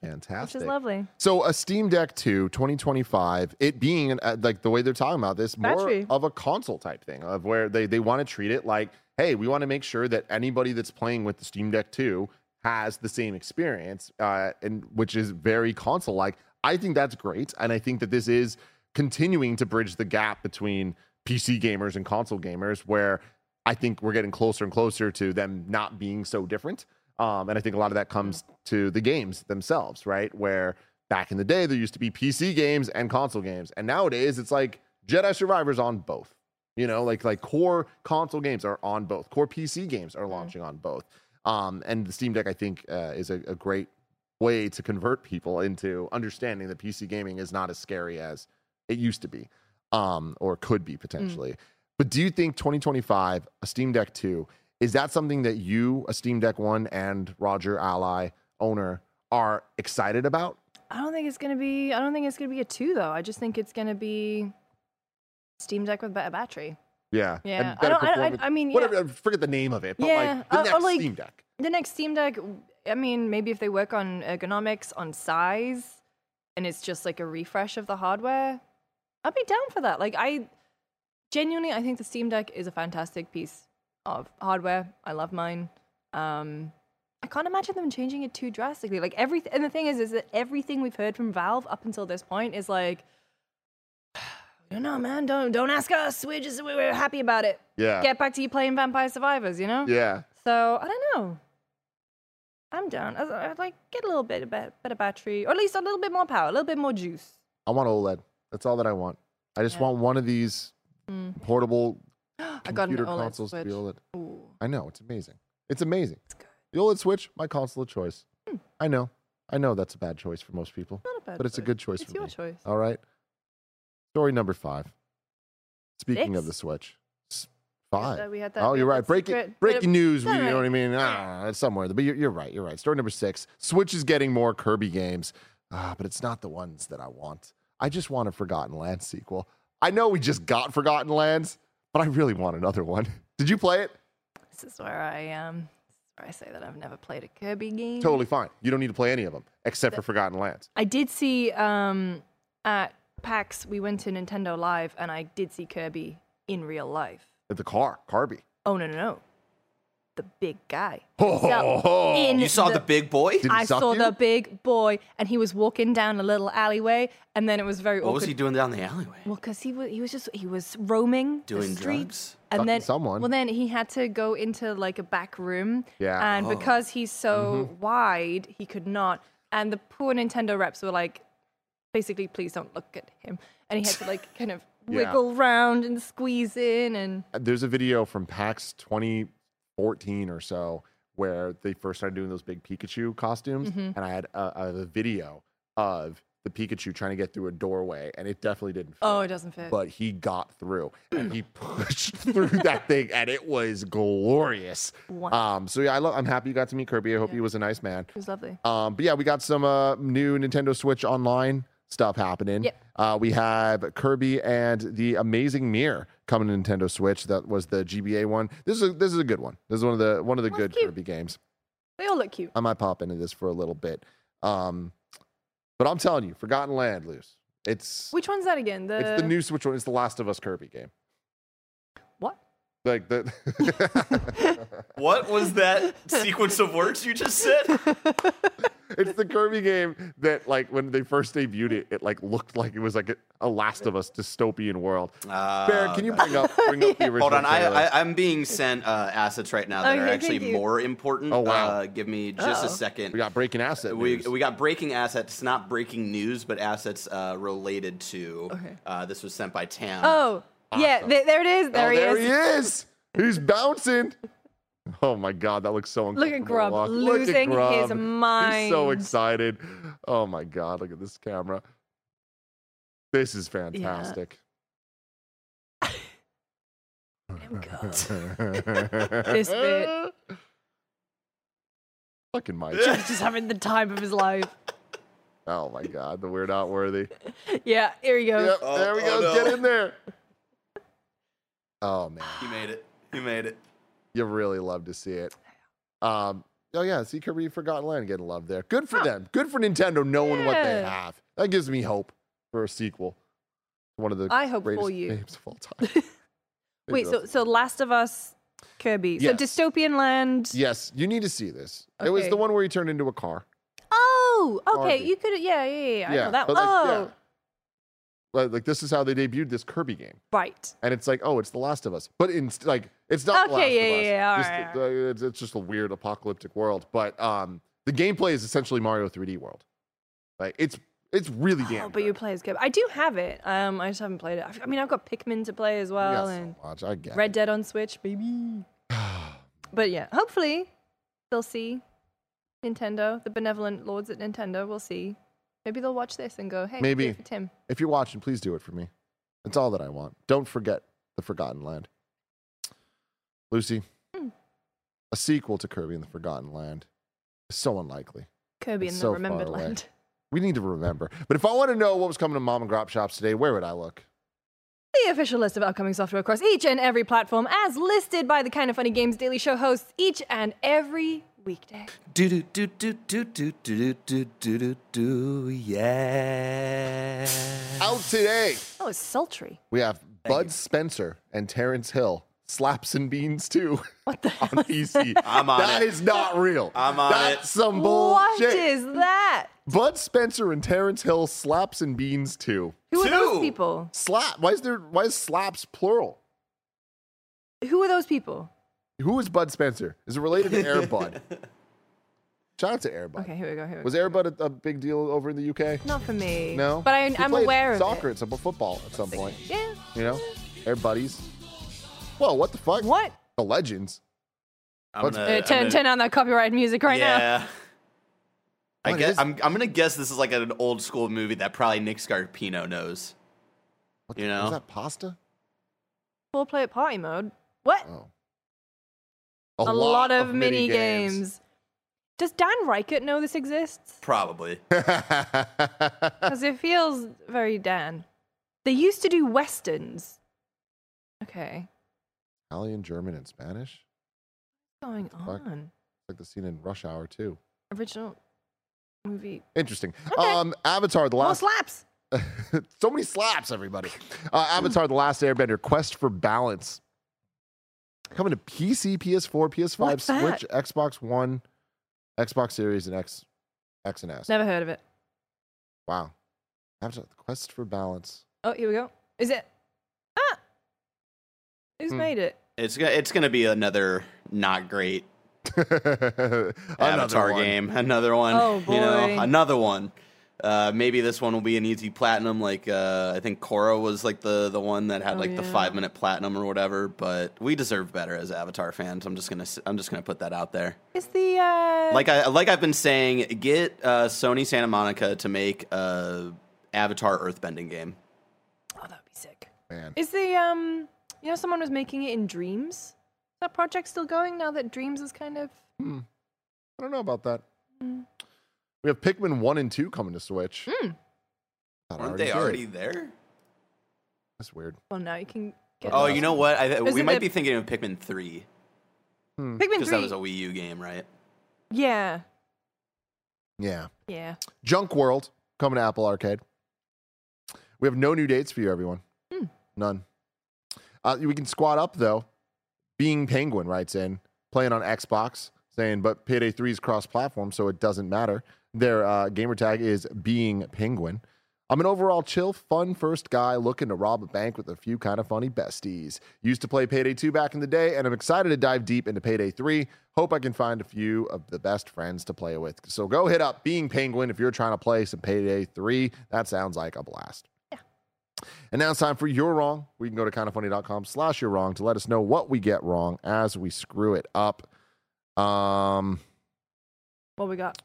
Fantastic. which is lovely. So a Steam Deck 2 2025, it being uh, like the way they're talking about this, more Battery. of a console type thing of where they, they want to treat it like, hey, we want to make sure that anybody that's playing with the Steam Deck 2 has the same experience, uh, and which is very console like. I think that's great, and I think that this is continuing to bridge the gap between PC gamers and console gamers, where I think we're getting closer and closer to them not being so different. Um, and I think a lot of that comes to the games themselves, right? Where back in the day there used to be PC games and console games, and nowadays it's like Jedi Survivor's on both. You know, like like core console games are on both. Core PC games are launching on both. Um, and the Steam Deck, I think, uh, is a, a great way to convert people into understanding that PC gaming is not as scary as it used to be, um, or could be potentially. But do you think 2025, a Steam Deck 2, Is that something that you, a Steam Deck One and Roger Ally owner, are excited about? I don't think it's gonna be. I don't think it's gonna be a two though. I just think it's gonna be Steam Deck with better battery. Yeah. Yeah. I don't- I- I- I mean, yeah. whatever. I forget the name of it, but Yeah, like the uh, next like- Steam Deck. The next Steam Deck. I mean, maybe if they work on ergonomics, on size, and it's just like a refresh of the hardware, I'd be down for that. Like I genuinely, I think the Steam Deck is a fantastic piece of hardware. I love mine. Um, I can't imagine them changing it too drastically. Like everything, and the thing is, is that everything we've heard from Valve up until this point is like, Don't know, man. Don't don't ask us. We're just we're happy about it. Yeah. Get back to you playing Vampire Survivors. You know. yeah. So I don't know. I'm down. I- I'd like get a little bit of be- better battery, or at least a little bit more power, a little bit more juice. I want OLED. That's all that I want. I just Yeah. want one of these Mm. portable I got an computer OLED consoles to be Switch. OLED. Ooh, I know it's amazing. It's amazing. it's good. The OLED Switch, my console of choice. Hmm. I know. I know that's a bad choice for most people, Not a bad but it's a good choice. It's your me. choice. All right. Story number five. Speaking of the Switch, S- We had five. we had that- Oh, you're right. Breaking secret- breaking news. You know what I mean? Ah, it's somewhere, but you're, you're right. You're right. Story number six. Switch is getting more Kirby games, ah, but it's not the ones that I want. I just want a Forgotten Lands sequel. I know we just got Forgotten Lands, but I really want another one. Did you play it? This is where I um, this is where I say that I've never played a Kirby game. Totally fine. You don't need to play any of them except for Forgotten Lands. I did see um at PAX we went to Nintendo Live and I did see Kirby in real life. The car, Kirby. Oh no no no, the big guy. Oh, So, in You saw the, big boy? Did he I suck saw you? the big boy, and he was walking down a little alleyway, and then it was very What awkward. was he doing down the alleyway? Well, because he was he was just he was roaming Doing the streets, drugs? and Fucking then someone. Well, then he had to go into like a back room. Yeah. And Oh. because he's so Mm-hmm. wide, he could not. And the poor Nintendo reps were like, basically, please don't look at him. And he had to like kind of Yeah. wiggle round and squeeze in, and There's a video from PAX 2014 or so where they first started doing those big Pikachu costumes, Mm-hmm. and I had a, a video of the Pikachu trying to get through a doorway, and it definitely didn't fit. oh, it doesn't fit. but he got through and he pushed through that thing and it was glorious. Wow. Um, so yeah, I love, I'm happy you got to meet Kirby. I hope he was a nice man. it was lovely. Um, but yeah, we got some uh, new Nintendo Switch Online stuff happening. Yep. Uh, we have Kirby and the Amazing Mirror coming to Nintendo Switch. That was the GBA one. This is a, this is a good one. This is one of the one of the good cute. Kirby games. They all look cute. I might pop into this for a little bit. Um, but I'm telling you, Forgotten Land, loose. It's Which one's that again? The, it's the new Switch one. It's the Last of Us Kirby game. What? Like the What was that sequence of words you just said? it's the Kirby game that like when they first debuted it, it like looked like it was like a, a Last of Us dystopian world. Uh, Barrett, can you bring up bring up the original? Hold on, I, I, i'm being sent uh, assets right now that are actually more important. Oh, wow. Uh, give me just a Uh-oh. second. we got breaking asset. We, news. we got breaking assets, not breaking news, but assets uh, related to. Okay. Uh, this was sent by Tam. Oh, yeah, Awesome. there, there it is. There, oh, he, there is. he is. He's bouncing. Oh my god, that looks so Look at Grubb to losing look at his mind. He's so excited. Oh my god, look at this camera. This is fantastic. This bit. Fucking Mike. He's just having the time of his life. Oh my god, the weird out worthy. Yeah, here he goes. Yep, Oh, there we oh go. no. Get in there. Oh man, He made it. He made it. you really love to see it. Um, oh yeah, see Kirby Forgotten Land getting love there. Good for them. Good for Nintendo knowing what they have. That gives me hope for a sequel. One of the I hope for you. games of all time. Wait, so so Last of Us, Kirby. Yes. So dystopian land. yes, you need to see this. It was the one where he turned into a car. Oh, okay. Kirby. You could. Yeah, yeah, yeah. I Yeah, know that. but like, oh, yeah. Like, like this is how they debuted this Kirby game. right. and it's like, oh, it's The Last of Us, but in like it's not The Last Okay, yeah, of Us. yeah, yeah, Just, it's, it's just a weird apocalyptic world, but um, the gameplay is essentially Mario 3D World. Like it's it's really damn. Oh, but you play as Kirby. I do have it. Um, I just haven't played it. I mean, I've got Pikmin to play as well, and so. I get. Red Dead on Switch, baby. But yeah, hopefully they'll see Nintendo, the benevolent lords at Nintendo. will see. Maybe they'll watch this and go, "Hey, Maybe. do it for Tim." if you're watching, please do it for me. That's all that I want. Don't forget the Forgotten Land. Lucy, Hmm. a sequel to Kirby and the Forgotten Land is so unlikely. Kirby It's in so the Remembered. Land. We need to remember. But if I want to know what was coming to mom and grop shops today, where would I look? The official list of upcoming software across each and every platform, as listed by the Kinda Funny Games Daily Show hosts each and every weekday. Do do do do do do do do do do do yeah. Out today, Oh, it's sultry. we have Bud Spencer and Terrence Hill. Slaps and Beans too What the on hell? PC. I'm on That it. is not real. I'm on That's it. some What bullshit. is that? Bud Spencer and Terrence Hill slaps and beans too. Who are those Two. people? Slap. Why is there? Why is slaps plural? Who are those people? Who is Bud Spencer? Is it related to Air Bud? Shout out to Air Bud. Okay, here we go. Here we Was go. Air Bud a, a big deal over in the UK? Not for me. No. But I, I'm aware of it. soccer. it. It's about football at some point. Yeah. You know, Air Buddies. Whoa, what the fuck? What? The legends. I'm gonna, Uh, I'm turn, gonna- turn on that copyright music right now. yeah. I What guess I'm I'm gonna guess this is like an old school movie that probably Nick Scarpino knows. What You the- know? Is that pasta? Full play at party mode. What? Oh. A, lot, of, mini games. Does Dan Ryckert know this exists? Probably. Because it feels very Dan. They used to do westerns. Okay. Italian, German, and Spanish. What's going Fuck. on? Like the scene in Rush Hour too. Original movie. Interesting. Okay. Um, Avatar: The More Last. slaps. so many slaps, everybody. Uh, Avatar: The Last Airbender: Quest for Balance. Coming to PC, PS4, PS5, What's that? Switch, Xbox One, Xbox Series, and X, X and S. Never heard of it. Wow. Avatar: Quest for Balance. Oh, here we go. Is it? Ah! Who's Hmm. made it? It's gonna it's gonna be another not great Another Avatar one. game. Another one. Oh, You know, boy. another one. Uh, maybe this one will be an easy platinum. Like uh, I think Korra was like the the one that had Oh, like the five minute platinum or whatever. But we deserve better as Avatar fans. I'm just gonna I'm just gonna put that out there. Is the uh Like I like I've been saying, get uh, Sony Santa Monica to make a Avatar Earthbending game. Oh, that would be sick. Man. Is the um you know someone was making it in Dreams? Is that project still going now that Dreams is kind of Hmm. I don't know about that. Hmm. We have Pikmin 1 and 2 coming to Switch. Thought I Aren't they did. already there? That's weird. well now you can get Oh, you know what? I th- Is we might the- be thinking of Pikmin three Hmm. Pikmin because 3. that was a Wii U game, right? yeah. Yeah. Yeah. Junk World coming to Apple Arcade. We have no new dates for you, everyone. Hmm. None. Uh, we can squat up though. Being Penguin writes in, playing on Xbox, saying, but Payday 3 is cross platform, so it doesn't matter. Their uh, gamer tag is Being Penguin. I'm an overall chill, fun first guy looking to rob a bank with a few kind of funny besties. Used to play Payday 2 back in the day, and I'm excited to dive deep into Payday 3. Hope I can find a few of the best friends to play with. So go hit up Being Penguin if you're trying to play some Payday 3. That sounds like a blast. Yeah. And now it's time for You're Wrong. We can go to kindafunny.com slash You're Wrong to let us know what we get wrong as we screw it up. Um, What we got?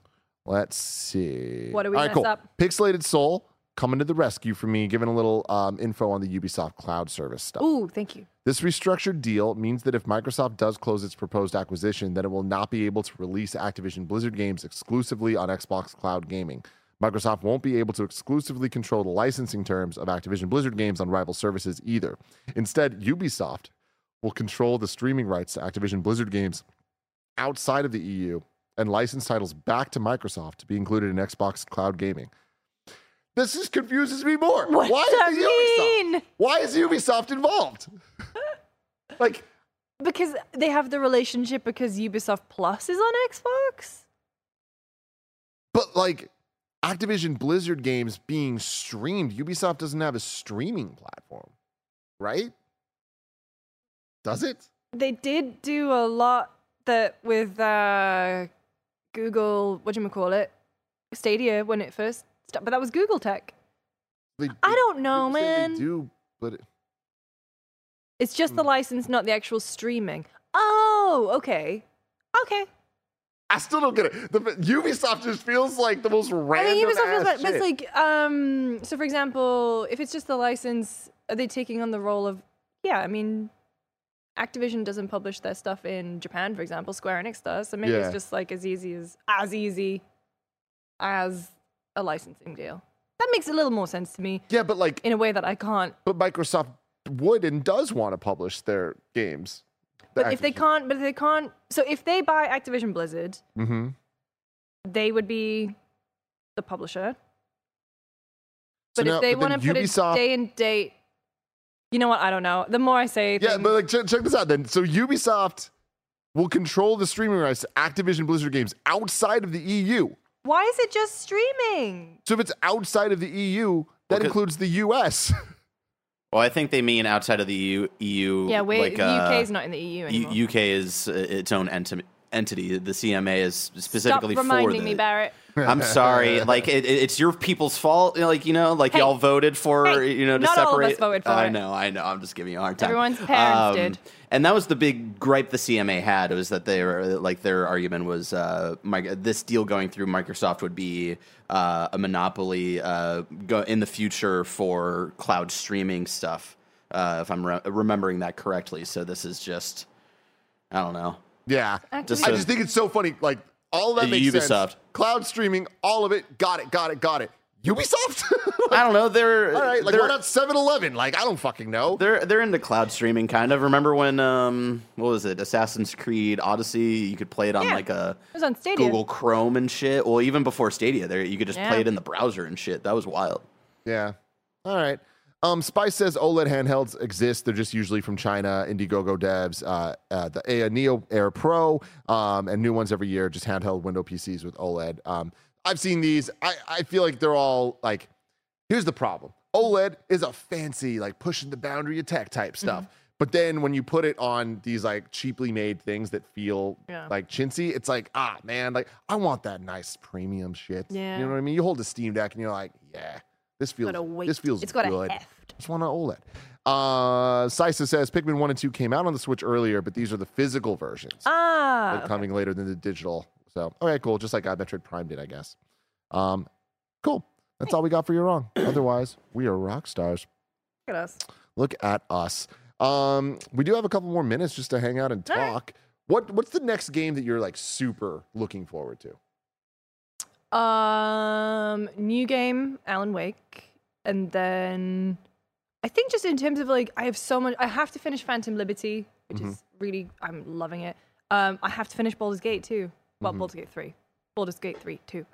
Let's see. What do we All right, mess cool. up? Pixelated Soul coming to the rescue for me, giving a little um, info on the Ubisoft cloud service stuff. Ooh, thank you. This restructured deal means that if Microsoft does close its proposed acquisition, then it will not be able to release Activision Blizzard games exclusively on Xbox Cloud Gaming. Microsoft won't be able to exclusively control the licensing terms of Activision Blizzard games on rival services either. Instead, Ubisoft will control the streaming rights to Activision Blizzard games outside of the EU and license titles back to Microsoft to be included in Xbox Cloud Gaming. This just confuses me more. What Why does is that Ubisoft? mean? Why is Ubisoft involved? like, Because they have the relationship because Ubisoft Plus is on Xbox? but like Activision Blizzard games being streamed, Ubisoft doesn't have a streaming platform, right? Does it? They did do a lot that with uh, Google, what do you call it? Stadia when it first started, but that was Google Tech. They, I don't know, man. They do, but it- It's just Hmm. the license, not the actual streaming. Oh, okay. Okay. I still don't get it. The, Ubisoft just feels like the most random. I mean, Ubisoft feels bad, but it's like, um, so for example, if it's just the license, are they taking on the role of, yeah, I mean, Activision doesn't publish their stuff in Japan, for example. Square Enix does. So maybe Yeah. it's just like as easy as as easy as a licensing deal. That makes a little more sense to me Yeah, but like, in a way that I can't. but Microsoft would and does want to publish their games. The But if they can't, but if they can't, so if they buy Activision Blizzard, Mhm. they would be the publisher. So But now- if they want to put Ubisoft- a day and date, you know what? I don't know. The more I say, Yeah, things- but like check, check this out then. So Ubisoft will control the streaming rights to Activision Blizzard games outside of the EU. why is it just streaming? So if it's outside of the EU, that Well, 'cause- includes the US. Well, I think they mean outside of the EU. EU Yeah, wait, like, the uh, UK is not in the EU anymore. U- UK is uh, its own enti- entity. The CMA is Stop specifically reminding for the. me, Barrett. I'm sorry. Like it, it- it's your people's fault. Like you know, like Hey. y'all voted for Hey, you know to not all of us separate. voted for I it. know. I know. I'm just giving you a hard time. Everyone's parents did. And that was the big gripe the CMA had was that they were like their argument was uh, my, this deal going through Microsoft would be uh, a monopoly uh, go, in the future for cloud streaming stuff. Uh, if I'm re- remembering that correctly, so this is just I don't know. Yeah. Just I just think it's so funny. Like all that makes sense. Ubisoft. Cloud streaming, all of it. Got it, got it, got it. Ubisoft? I don't know. They're all right, like they're, why not 7-Eleven? Like I don't fucking know. They're they're into cloud streaming kind of. Remember when um what was it? Assassin's Creed Odyssey, you could play it on Yeah. like a It was on Stadia. Google Chrome and shit. Well, even before Stadia, there you could just Yeah. play it in the browser and shit. That was wild. Yeah. All right. Um, Spice says OLED handhelds exist. They're just usually from China. Indiegogo devs, uh, uh, the uh, Neo Air Pro, um, and new ones every year. Just handheld window PCs with OLED. Um, I've seen these. I, I feel like they're all like. Here's the problem. OLED is a fancy, like pushing the boundary of tech type stuff. But then when you put it on these like cheaply made things that feel Yeah. like chintzy, it's like, ah, man, like I want that nice premium shit. Yeah. You know what I mean? You hold the Steam Deck and you're like, yeah, this feels, a this feels It's got a good. heft. Just want an OLED. Uh, Sisa says Pikmin 1 and 2 came out on the Switch earlier, but these are the physical versions. Ah, They're coming later than the digital. So, okay, cool. Just like I Metroid Prime did, I guess. Um, cool. That's all we got for you wrong. Otherwise, we are rock stars. look at us. Look at us. Um, we do have a couple more minutes just to hang out and All right. talk. What What's the next game that you're like super looking forward to? Um, new game, Alan Wake, and then I think just in terms of like, I have so much. I have to finish Phantom Liberty, which Mm-hmm. is really I'm loving it. Um, I have to finish Baldur's Gate too. Well, Mm-hmm. Baldur's Gate three, Baldur's Gate three too.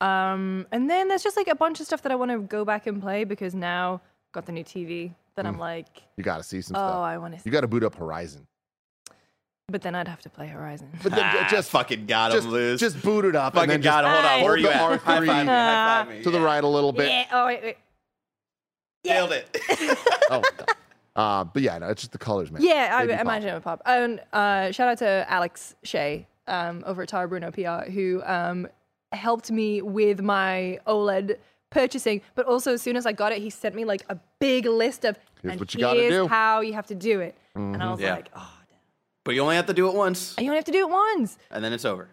Um, and then there's just like a bunch of stuff that I want to go back and play because now I've got the new TV. That I'm like, You got to see some oh, Mm. stuff. I want to. See, you got to boot up Horizon. But then I'd have to play Horizon. But then Ah, just fucking got just, him, Luz. just boot it up. fucking and then got just him. Hold on. Where are you Hold at? High five me. High five me. to the right a little bit. Yeah. Oh wait, wait. Nailed it. Oh, God. uh, but yeah, no, it's just the colors, man. Yeah, I pop. imagine it would pop. And uh, shout out to Alex Shea um, over at Tara Bruno PR, who um, helped me with my OLED purchasing. But also, as soon as I got it, he sent me like a big list of Here's and what you gotta here's do." Mm-hmm. how you have to do it. And I was Yeah. like, oh, but you only have to do it once, you only have to do it once. and then it's over.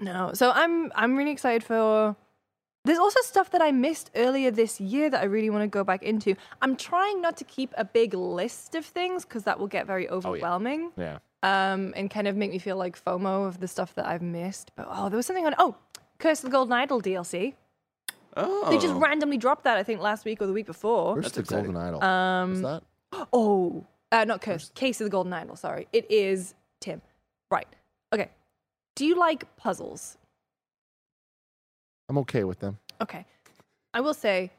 No, so I'm I'm really excited for. There's also stuff that I missed earlier this year that I really want to go back into. I'm trying not to keep a big list of things because that will get very overwhelming. Yeah. um, and kind of make me feel like FOMO of the stuff that I've missed. But oh, there was something on. Oh, Curse of the Golden Idol DLC. Oh, They just randomly dropped that. I think last week or the week before. Where's That's the exciting. Golden Idol? Um, What's that? Oh, uh, not Curse. Case of the Golden Idol. Sorry, it is Tim. Right. Okay. Do you like puzzles? I'm okay with them. Okay. I will say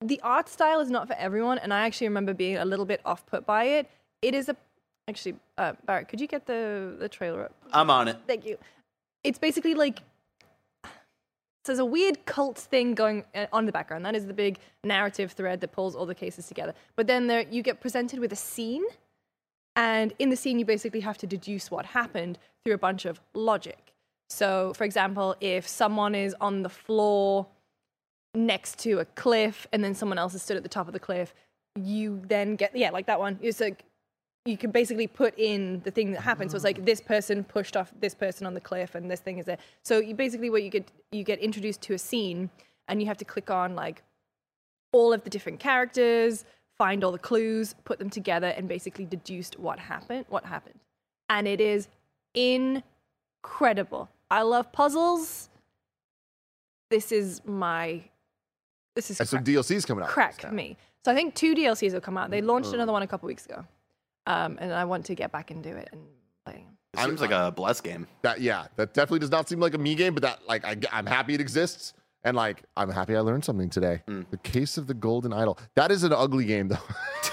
the art style is not for everyone, and I actually remember being a little bit off put by it. It is a actually, uh, Barrett, could you get the the trailer up? I'm on it. Thank you. It's basically like so there's a weird cult thing going uh, on in the background. That is the big narrative thread that pulls all the cases together. But then there you get presented with a scene, and in the scene you basically have to deduce what happened through a bunch of logic. So, for example, if someone is on the floor next to a cliff and then someone else is stood at the top of the cliff, you then get yeah, like that one. It's like you can basically put in the thing that happened. So it's like this person pushed off this person on the cliff, and this thing is there. So you basically what you get you get introduced to a scene, and you have to click on like all of the different characters, find all the clues, put them together, and basically deduced what happened. What happened, and it is incredible. I love puzzles. This is my. This is And some crack, DLC's coming out. crack me. So I think two DLCs will come out. They launched Mm. another one a couple weeks ago, um, and I want to get back into it and play. It seems like a bless game. That yeah, that definitely does not seem like a me game, but that like I, I'm happy it exists, and like I'm happy I learned something today. Mm. The Case of the Golden Idol. That is an ugly game, though.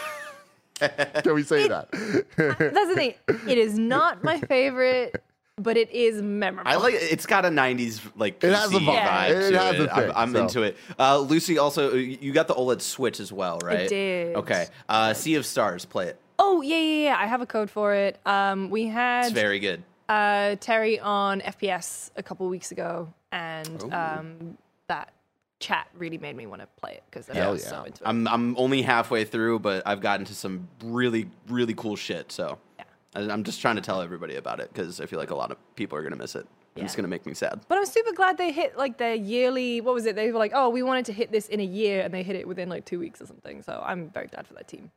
Can we say that? That's the thing. It is not my favorite, but it is memorable. I like it's got a '90s like It has a PC vibe. vibe It to has it. a thing, I'm, I'm so. into it. Uh, Lucy, also you got the OLED Switch as well, right? did. Okay. Uh, sea of Stars, play it. Oh yeah, yeah, yeah. I have a code for it. Um, we It's had very good. uh, Terry on FPS a couple weeks ago, and um, that chat really made me want to play it because I was yeah. so into it. I'm I'm only halfway through, but I've gotten to some really really cool shit. So Yeah. I- I'm just trying to tell everybody about it because I feel like a lot of people are gonna miss it. And It's Yeah. gonna make me sad. But I'm super glad they hit like their yearly. What was it? They were like, oh, we wanted to hit this in a year, and they hit it within like two weeks or something. So I'm very glad for that team.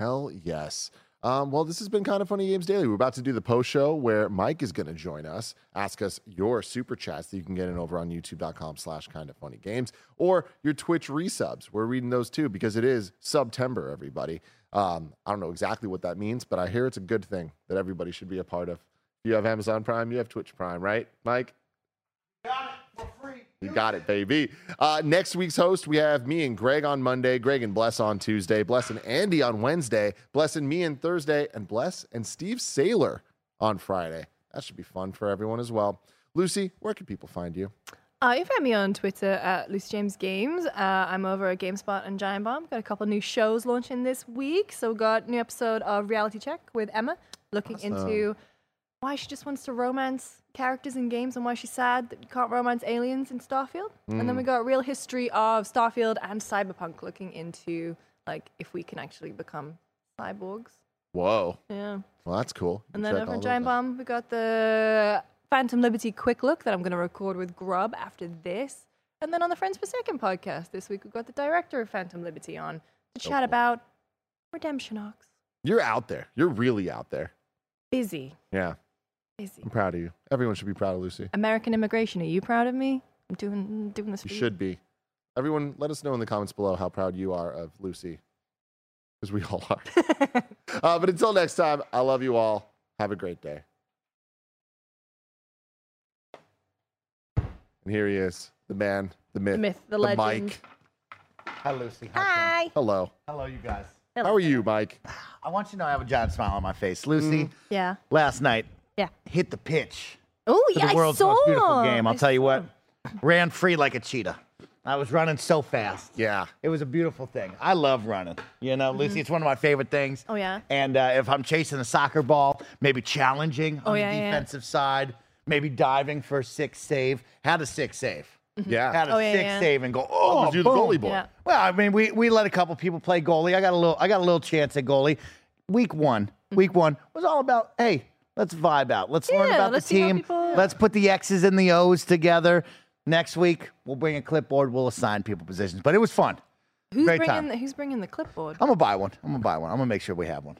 Hell yes. Um, well, this has been kind of funny games daily. We're about to do the post show where Mike is going to join us, ask us your super chats that you can get in over on youtube.com slash kind of funny games or your Twitch resubs. We're reading those too because it is September, everybody. Um, I don't know exactly what that means, but I hear it's a good thing that everybody should be a part of. You have Amazon Prime, you have Twitch Prime, right, Mike? You got it, baby. Uh, next week's host, we have me and Greg on Monday, Greg and Bless on Tuesday, Bless and Andy on Wednesday, Bless and me on Thursday, and Bless and Steve Saylor on Friday. That should be fun for everyone as well. Lucy, where can people find you? Uh, you can find me on Twitter at Lucy James Games. Uh, I'm over at GameSpot and Giant Bomb. Got a couple new shows launching this week. So we got a new episode of Reality Check with Emma, looking into why she just wants to romance characters in games and why she's sad that you can't romance aliens in Starfield. And then we mm. got a real history of Starfield and Cyberpunk, looking into like if we can actually become cyborgs. Whoa. Yeah. Well, that's cool. And then over Giant. Bomb, we got the Phantom Liberty quick look that I'm going to record with Grubb after this. And then on the Friends Per Second podcast this week, we've got the director of Phantom Liberty on to chat cool. about Redemption Arcs. You're out there. You're really out there. Busy, Yeah. Busy. I'm proud of you. Everyone should be proud of Lucy. American immigration. Are you proud of me? I'm doing doing this. You for should be. Everyone, let us know in the comments below how proud you are of Lucy, because we all are. uh, but until next time, I love you all. Have a great day. And here he is, the man, the myth, The myth, the legend. Mike. Hi, Lucy. How's it going? Hi. Hello. Hello, you guys. How are you, Mike? I want you to know I have a giant smile on my face. Lucy, Yeah. last night, Yeah. hit the pitch Oh for yeah, the world's I saw. most beautiful game. I'll I tell you saw. what, ran free like a cheetah. I was running so fast. Yeah. It was a beautiful thing. I love running. You know, Lucy, it's one of my favorite things. Oh, yeah? And uh, if I'm chasing a soccer ball, maybe challenging Oh, on yeah, the yeah, yeah. defensive side, maybe diving for a six save. Had a six save. Yeah. Had a Oh, yeah, six yeah. save and go. Oh, was you the boom. goalie boy? Yeah. Well, I mean, we, we let a couple people play goalie. I got a little I got a little chance at goalie. Week one, Mm-hmm. week one was all about hey, let's vibe out. Let's learn about the team. people- Let's put the X's and the O's together. Next week, we'll bring a clipboard. We'll assign people positions. But it was fun. Who's Great bringing? time. Who's bringing the clipboard? I'm gonna buy one. I'm gonna buy one. I'm gonna make sure we have one.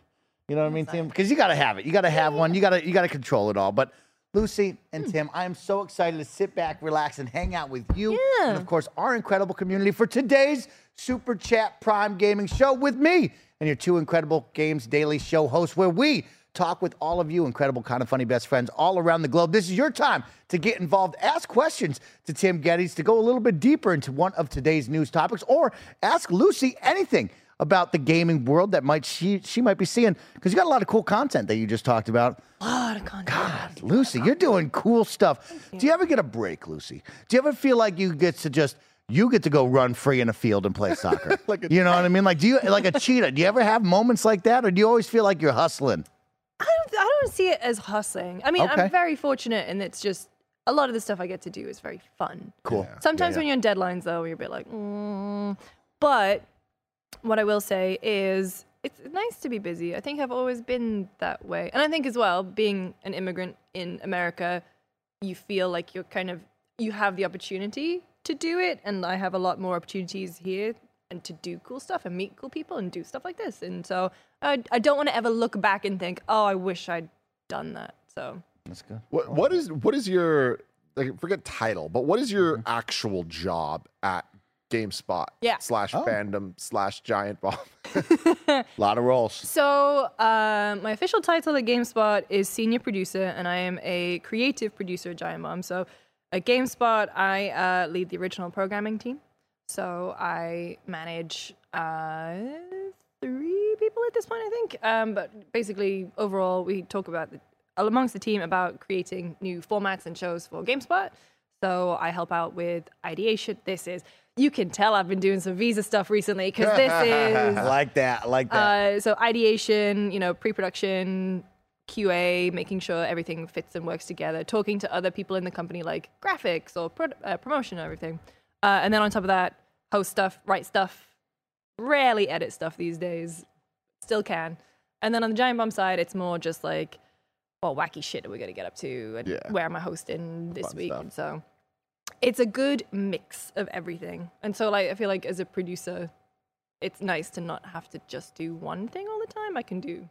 You know what I mean, Tim? Because you gotta have it. You gotta have one. You gotta you gotta control it all. But Lucy and hmm. Tim, I am so excited to sit back, relax, and hang out with you. Yeah. And of course, our incredible community for today's Super Chat Prime Gaming Show with me and your two incredible games daily show hosts, where we talk with all of you incredible, kind of funny best friends all around the globe. This is your time to get involved, ask questions to Tim Gettys, to go a little bit deeper into one of today's news topics, or ask Lucy anything about the gaming world that might she she might be seeing because you got a lot of cool content that you just talked about. A lot of content. God, Lucy, you're doing cool stuff. Do you ever get a break, Lucy? Do you ever feel like you get to just you get to go run free in a field and play soccer? Like a- you know what I mean? Like do you like a cheetah? Do you ever have moments like that, or do you always feel like you're hustling? I don't, I don't see it as hustling. I mean, Okay. I'm very fortunate, and it's just a lot of the stuff I get to do is very fun. Cool. Sometimes Yeah, when you're on deadlines, though, you're a bit like, mm. but what I will say is it's nice to be busy. I think I've always been that way. And I think as well, being an immigrant in America, you feel like you're kind of, you have the opportunity to do it. And I have a lot more opportunities here and to do cool stuff and meet cool people and do stuff like this. And so I, I don't want to ever look back and think, oh, I wish I'd done that. So That's good. What what is what is your like forget title, but what is your actual job at GameSpot Yeah. slash Oh. fandom slash giant bomb? A lot of roles. So, uh, my official title at GameSpot is senior producer, and I am a creative producer at Giant Bomb. So, at GameSpot, I uh, lead the original programming team. So, I manage uh, three people at this point, I think. Um, but basically, overall, we talk about the, amongst the team about creating new formats and shows for GameSpot. So, I help out with ideation. This is. You can tell I've been doing some visa stuff recently because this is like that. I like that. uh, so ideation, you know, pre-production, QA, making sure everything fits and works together, talking to other people in the company like graphics or pro- uh, promotion and everything. Uh, and then on top of that, host stuff, write stuff, rarely edit stuff these days, still can. And then on the Giant Bomb side, it's more just like, well, wacky shit are we going to get up to and Yeah. where am I hosting this Fun week? stuff. And so it's a good mix of everything. And so like I feel like as a producer, it's nice to not have to just do one thing all the time. I can do.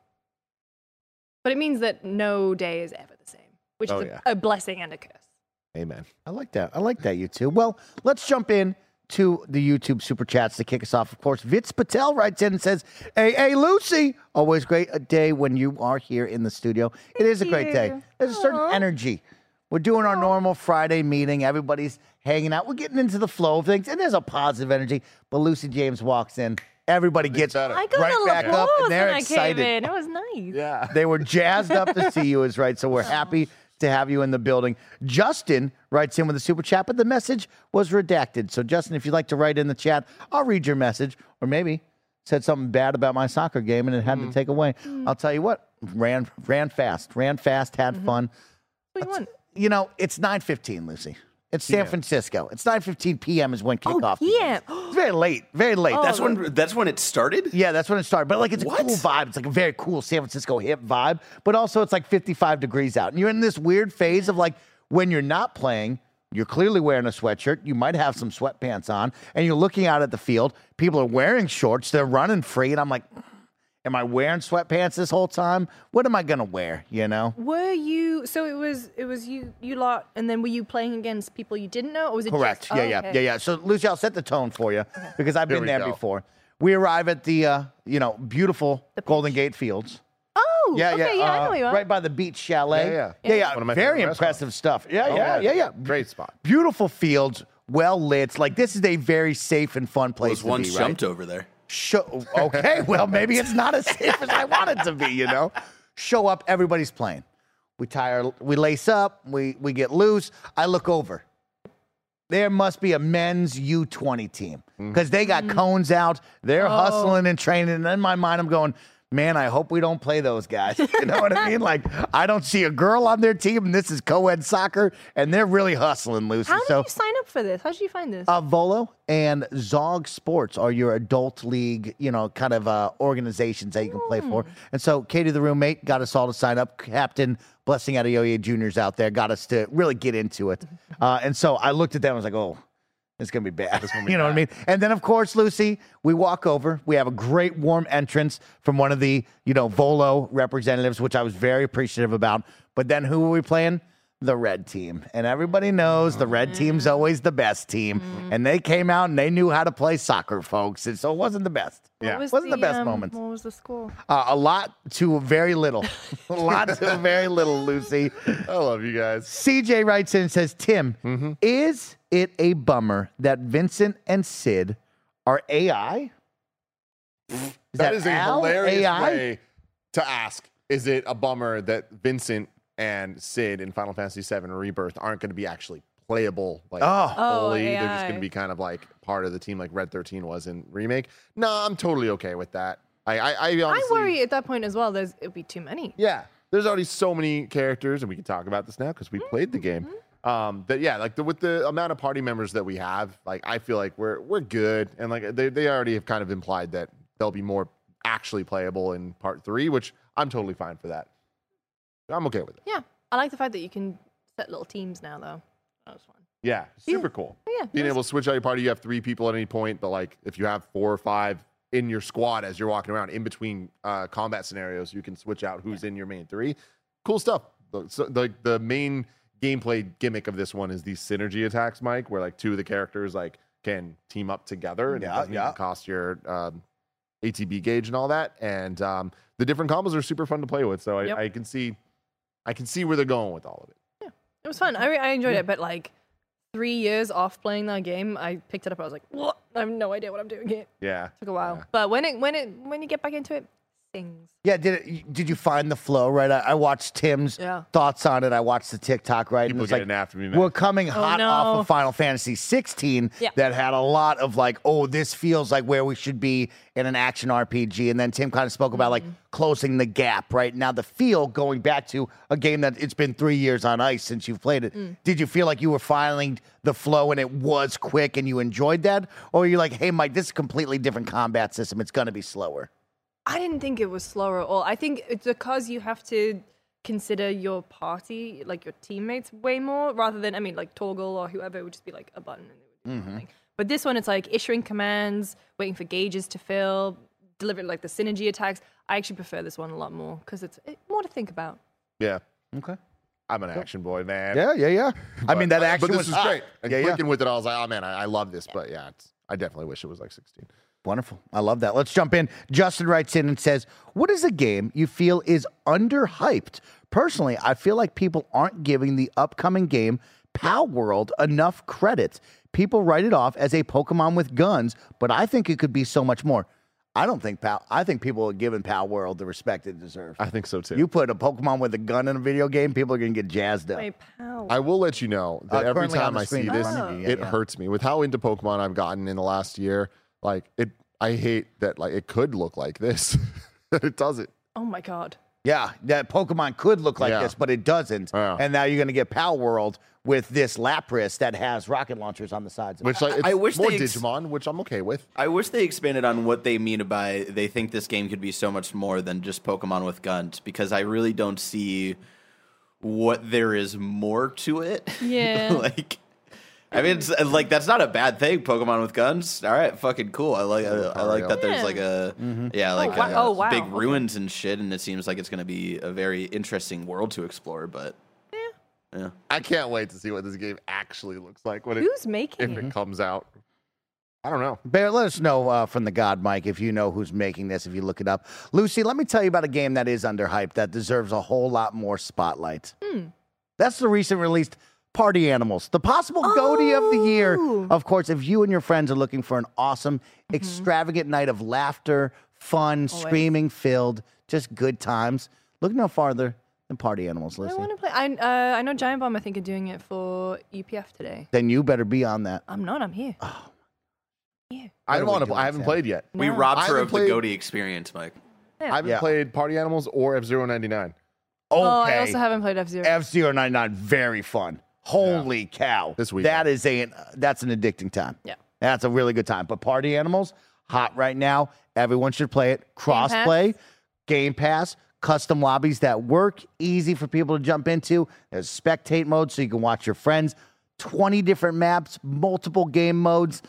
But it means that no day is ever the same, which Oh, is a, yeah. a blessing and a curse. Amen. I like that. I like that, you two. Well, let's jump in to the YouTube super chats to kick us off. Of course, Vitz Patel writes in and says, Hey, hey, Lucy, always great a day when you are here in the studio. it is a great day. you. There's a certain energy. We're doing our normal Friday meeting. Everybody's hanging out. We're getting into the flow of things, and there's a positive energy. But Lucy James walks in. Everybody gets better. I got right a little back up, applause and they're when I excited. in. It was nice. Yeah. They were jazzed up to see you, is right. So we're happy to have you in the building. Justin writes in with a super chat, but the message was redacted. So, Justin, if you'd like to write in the chat, I'll read your message. Or maybe said something bad about my soccer game and it had to mm. take away. Mm. I'll tell you what, ran ran fast, ran fast, had mm-hmm. fun. What do you want? You know, it's 9.15, Lucy. It's San Francisco. It's 9.15 p.m. is when oh, kickoff Oh, yeah. begins. It's very late, very late. Oh, That's when that's when it started. yeah, that's when it started. But like, it's a What? cool vibe. It's like a very cool San Francisco hip vibe. But also, it's like 55 degrees out, and you're in this weird phase of like when you're not playing. You're clearly wearing a sweatshirt. You might have some sweatpants on, and you're looking out at the field. People are wearing shorts. They're running free, and I'm like, "Am I wearing sweatpants this whole time? What am I gonna wear?" You know? Were you so it was it was you you lot and then were you playing against people you didn't know or was it Correct. Just, yeah, oh, yeah, okay. yeah, yeah. So, Lucy, I'll set the tone for you because I've been there go. before. We arrive at the, uh, you know, beautiful Golden Gate Fields. Oh, Yeah, okay, yeah. I know uh, you are. Right by the beach chalet. Yeah, yeah. yeah, yeah. One of my Very favorite impressive stuff. Yeah, Oh, yeah, yeah, yeah. Great spot. Beautiful fields, well lit. Like this is a very safe and fun place Was to once be. Right? jumped over there. Show, okay, well maybe it's not as safe as I want it to be. You know, show up. Everybody's playing. We tie our, we lace up. We we get loose. I look over. There must be a men's U20 team because they got mm. cones out. They're oh. hustling and training. And in my mind, I'm going, man, I hope we don't play those guys. You know what I mean? Like, I don't see a girl on their team, and this is co ed soccer, and they're really hustling, Lucy. How did so, you sign up for this? How did you find this? uh, Volo and Zog Sports are your adult league, you know, kind of uh, organizations that you can play for. And so Katie, the roommate, got us all to sign up. Captain Blessing out Adeoye Jr.'s out there, got us to really get into it. Uh, and so I looked at them, I was like, oh, it's going to be bad. you know what I mean? And then, of course, Lucy, we walk over. We have a great warm entrance from one of the, you know, Volo representatives, which I was very appreciative about. But then who were we playing? The red team. And everybody knows the red team's always the best team. And they came out and they knew how to play soccer, folks. And so it wasn't the best. Yeah. What was Wasn't the best um, moment. What was the score? Uh, a lot to very little. a lot to very little, Lucy. I love you guys. CJ writes in and says, Tim, is it a bummer that Vincent and Sid are AI? Is that is a hilarious AI? way to ask. Is it a bummer that Vincent and Sid in Final Fantasy VII Rebirth aren't going to be actually playable like Oh. Oh. They're just going to be kind of like part of the team like Red 13 was in remake. No, I'm totally okay with that. I I, I honestly, I worry at that point as well. There's it'd be too many. Yeah, there's already so many characters, and we can talk about this now because we played the game. Mm-hmm. Um, that yeah, like the, with the amount of party members that we have, like I feel like we're we're good, and like they they already have kind of implied that they'll be more actually playable in part three, which I'm totally fine for that. I'm okay with it. Yeah, I like the fact that you can set little teams now, though. That was fun. Yeah, super cool. Yeah, Being able to switch out your party, you have three people at any point, but like if you have four or five in your squad as you're walking around in between uh, combat scenarios, you can switch out who's in your main three. Cool stuff. So, the the main gameplay gimmick of this one is these synergy attacks, Mike, where like two of the characters like can team up together and it Yeah, doesn't yeah. even cost your um, ATB gauge and all that. And um, the different combos are super fun to play with. So I, Yep. I can see I can see where they're going with all of it. Yeah, it was fun. I, re- I enjoyed it, but like three years off playing that game, I picked it up. I was like, what? I have no idea what I'm doing here. Yeah. it Took a while, Yeah. but when it when it when you get back into it, things. Yeah, did it, did you find the flow right? I, I watched Tim's Yeah. thoughts on it. I watched the TikTok right. and People it's like getting after me, man. we're coming oh, hot off of Final Fantasy 16 Yeah. that had a lot of like, oh, this feels like where we should be in an action RPG. And then Tim kind of spoke about like mm-hmm. closing the gap. Right now, the feel going back to a game that it's been three years on ice since you've played it. Mm. Did you feel like you were finding the flow and it was quick and you enjoyed that, or are you like, hey, Mike, this is a completely different combat system. It's going to be slower. I didn't think it was slower at all. I think it's because you have to consider your party, like your teammates, way more rather than I mean, like Toggle or whoever it would just be like a button and it would do mm-hmm. something. But this one, it's like issuing commands, waiting for gauges to fill, delivering like the synergy attacks. I actually prefer this one a lot more because it's it, more to think about. yeah. Okay. I'm an action boy, man. Yeah, yeah, yeah. I mean, that action But this was is hot. great. Ah, and Yeah, yeah. clicking with it, I was like, oh man, I, I love this. But yeah, it's, I definitely wish it was like 16. Wonderful. I love that. Let's jump in. Justin writes in and says, What is a game you feel is underhyped? Personally, I feel like people aren't giving the upcoming game, Palworld, enough credit. People write it off as a Pokemon with guns, but I think it could be so much more. I don't think Pal, I think people are giving Palworld the respect it deserves. I think so too. You put a Pokemon with a gun in a video game, people are going to get jazzed up. Wait, pow. I will let you know that Uh, every time the I see this, in front of you, yeah, it yeah. hurts me. With how into Pokemon I've gotten in the last year, like it, I hate that like it could look like this. it doesn't. oh my god. Yeah, that Pokemon could look like Yeah. this, but it doesn't. Yeah. And now you're going to get Palworld with this Lapras that has rocket launchers on the sides. Of it. Which like it's I wish more they ex- Digimon, which I'm okay with. I wish they expanded on what they mean by they think this game could be so much more than just Pokemon with guns because I really don't see what there is more to it. Yeah. like I mean, it's, like that's not a bad thing. Pokemon with guns, all right, fucking cool. I like I, I like that. There's like a yeah, like wow. uh, Oh, wow. big ruins and shit, and it seems like it's going to be a very interesting world to explore. But yeah, yeah, I can't wait to see what this game actually looks like when it Who's making if it? it comes out. I don't know. Bear, let us know uh, from the God Mike if you know who's making this, if you look it up. Lucy, let me tell you about a game that is underhyped that deserves a whole lot more spotlight. That's the recent released Party Animals, the possible goatee of the year. Oh. Of course, if you and your friends are looking for an awesome, extravagant night of laughter, fun, screaming filled, just good times, look no farther than Party Animals, Listen, I want to play. I uh, I know Giant Bomb. I think are doing it for UPF today. Then you better be on that. I'm not. I'm here. I do don't we want do to. I haven't played yet. we robbed her of played- the Goaty experience, Mike. I haven't Yeah. played Party Animals or F Zero ninety nine. Okay. Oh, I also haven't played F Zero. F Zero ninety nine, very fun. Holy cow! This weekend. that is a that's an addicting time. Yeah. that's a really good time. But Party Animals, hot right now. Everyone should play it. Crossplay, Game Pass, custom lobbies that work, easy for people to jump into. There's spectate mode, so you can watch your friends. Twenty different maps, multiple game modes.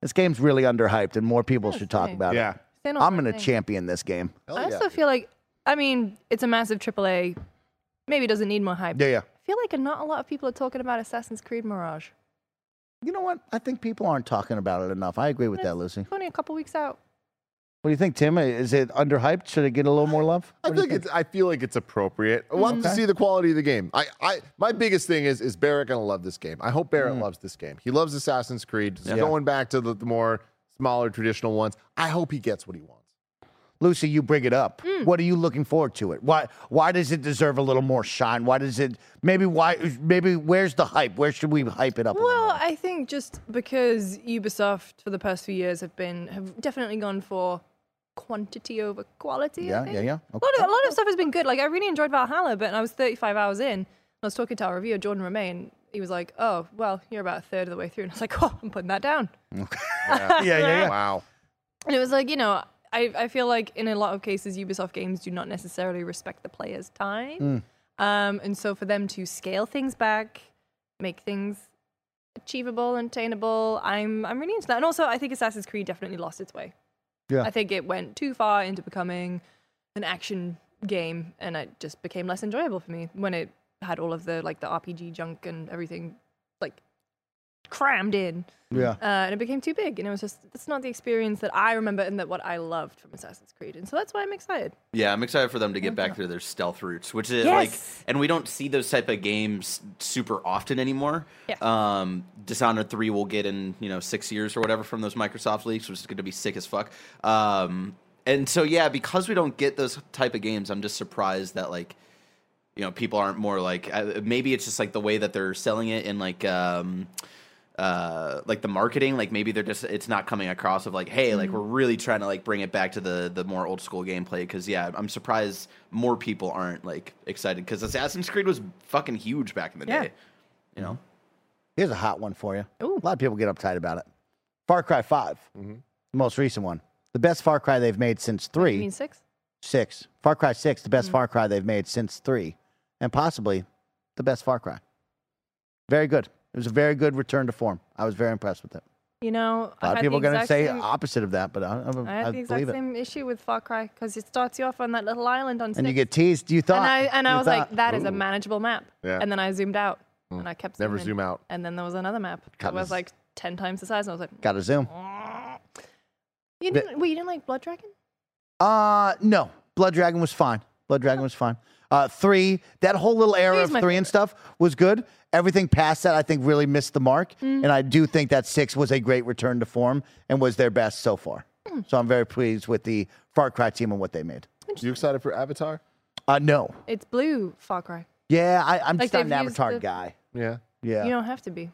This game's really underhyped, and more people should talk same. about Yeah. it. Saying all I'm going to champion this game. I also feel like, I mean, it's a massive AAA. Maybe it doesn't need more hype. Yeah, yeah. I feel like not a lot of people are talking about Assassin's Creed Mirage. You know what? I think people aren't talking about it enough. I agree with that, It's Lucy. Only a couple weeks out. What do you think, Tim? Is it underhyped? Should it get a little more love? I What do you think it's. I feel like it's appropriate. We'll have to see the quality of the game. I, I, my biggest thing is, is Barrett gonna love this game? I hope Barrett hmm. loves this game. He loves Assassin's Creed. Yeah. Going back to the, the more smaller traditional ones, I hope he gets what he wants. Lucy, you bring it up. Mm. What are you looking forward to it? Why why does it deserve a little more shine? Why does it maybe why maybe where's the hype? Where should we hype it up? Well, more? I think just because Ubisoft for the past few years have been have definitely gone for quantity over quality. I Yeah, think. yeah, yeah. A, lot of, a lot of stuff has been good. Like I really enjoyed Valhalla, but I was 35 hours in. I was talking to our reviewer Jordan Ramée. He was like, "Oh, well, you're about a third of the way through," and I was like, "Oh, I'm putting that down." yeah, yeah, yeah. Wow. And it was like, you know, I, I feel like in a lot of cases, Ubisoft games do not necessarily respect the player's time. Um, and so for them to scale things back, make things achievable and attainable. I'm I'm really into that. And also, I think Assassin's Creed definitely lost its way. Yeah. I think it went too far into becoming an action game, and it just became less enjoyable for me when it had all of the like the RPG junk and everything crammed in. Yeah. Uh, and it became too big, and it was just, it's not the experience that I remember and that what I loved from Assassin's Creed, and so that's why I'm excited. Yeah, I'm excited for them to get back to their stealth roots, which is Yes. like, and we don't see those type of games super often anymore. Yeah. Um, Dishonored three will get in you know six years or whatever from those Microsoft leaks, which is going to be sick as fuck. Um, and so yeah, because we don't get those type of games, I'm just surprised that like you know people aren't more like uh, maybe it's just like the way that they're selling it in like um uh like the marketing like maybe they're just it's not coming across of like hey like we're really trying to like bring it back to the the more old school gameplay because yeah i'm surprised more people aren't like excited because assassin's creed was fucking huge back in the Yeah. day you know Here's a hot one for you. Ooh. A lot of people get uptight about it. Far Cry 5, Mm-hmm. the most recent one. The best Far Cry they've made since You 3. mean six? 6. Far Cry 6, the Mm. best Far Cry they've made since 3. And possibly the best Far Cry. Very good. It was a very good return to form. I was very impressed with it. You know, A lot I of people are going to say same- opposite of that, but I, I, I had I the exact believe it. same issue with Far Cry because it starts you off on that little island on And you get teased. You thought. and I and I was thought, like, that is a manageable map. Yeah. And then I zoomed out and I kept Never zooming. zoom out. And then there was another map that was like ten times the size, and I was like, Got to zoom. you didn't? Wait, you didn't like Blood Dragon? Uh, no. Blood Dragon was fine. Blood Dragon was fine. Uh, three, that whole little era of my three and stuff was good. Everything past that, I think, really missed the mark. Mm. And I do think that six was a great return to form and was their best so far. Mm. So I'm very pleased with the Far Cry team and what they made. You excited for Avatar? Uh, no. It's blue Far Cry. Yeah, I, I'm Like just not an Avatar the- guy. Yeah. Yeah. You don't have to be.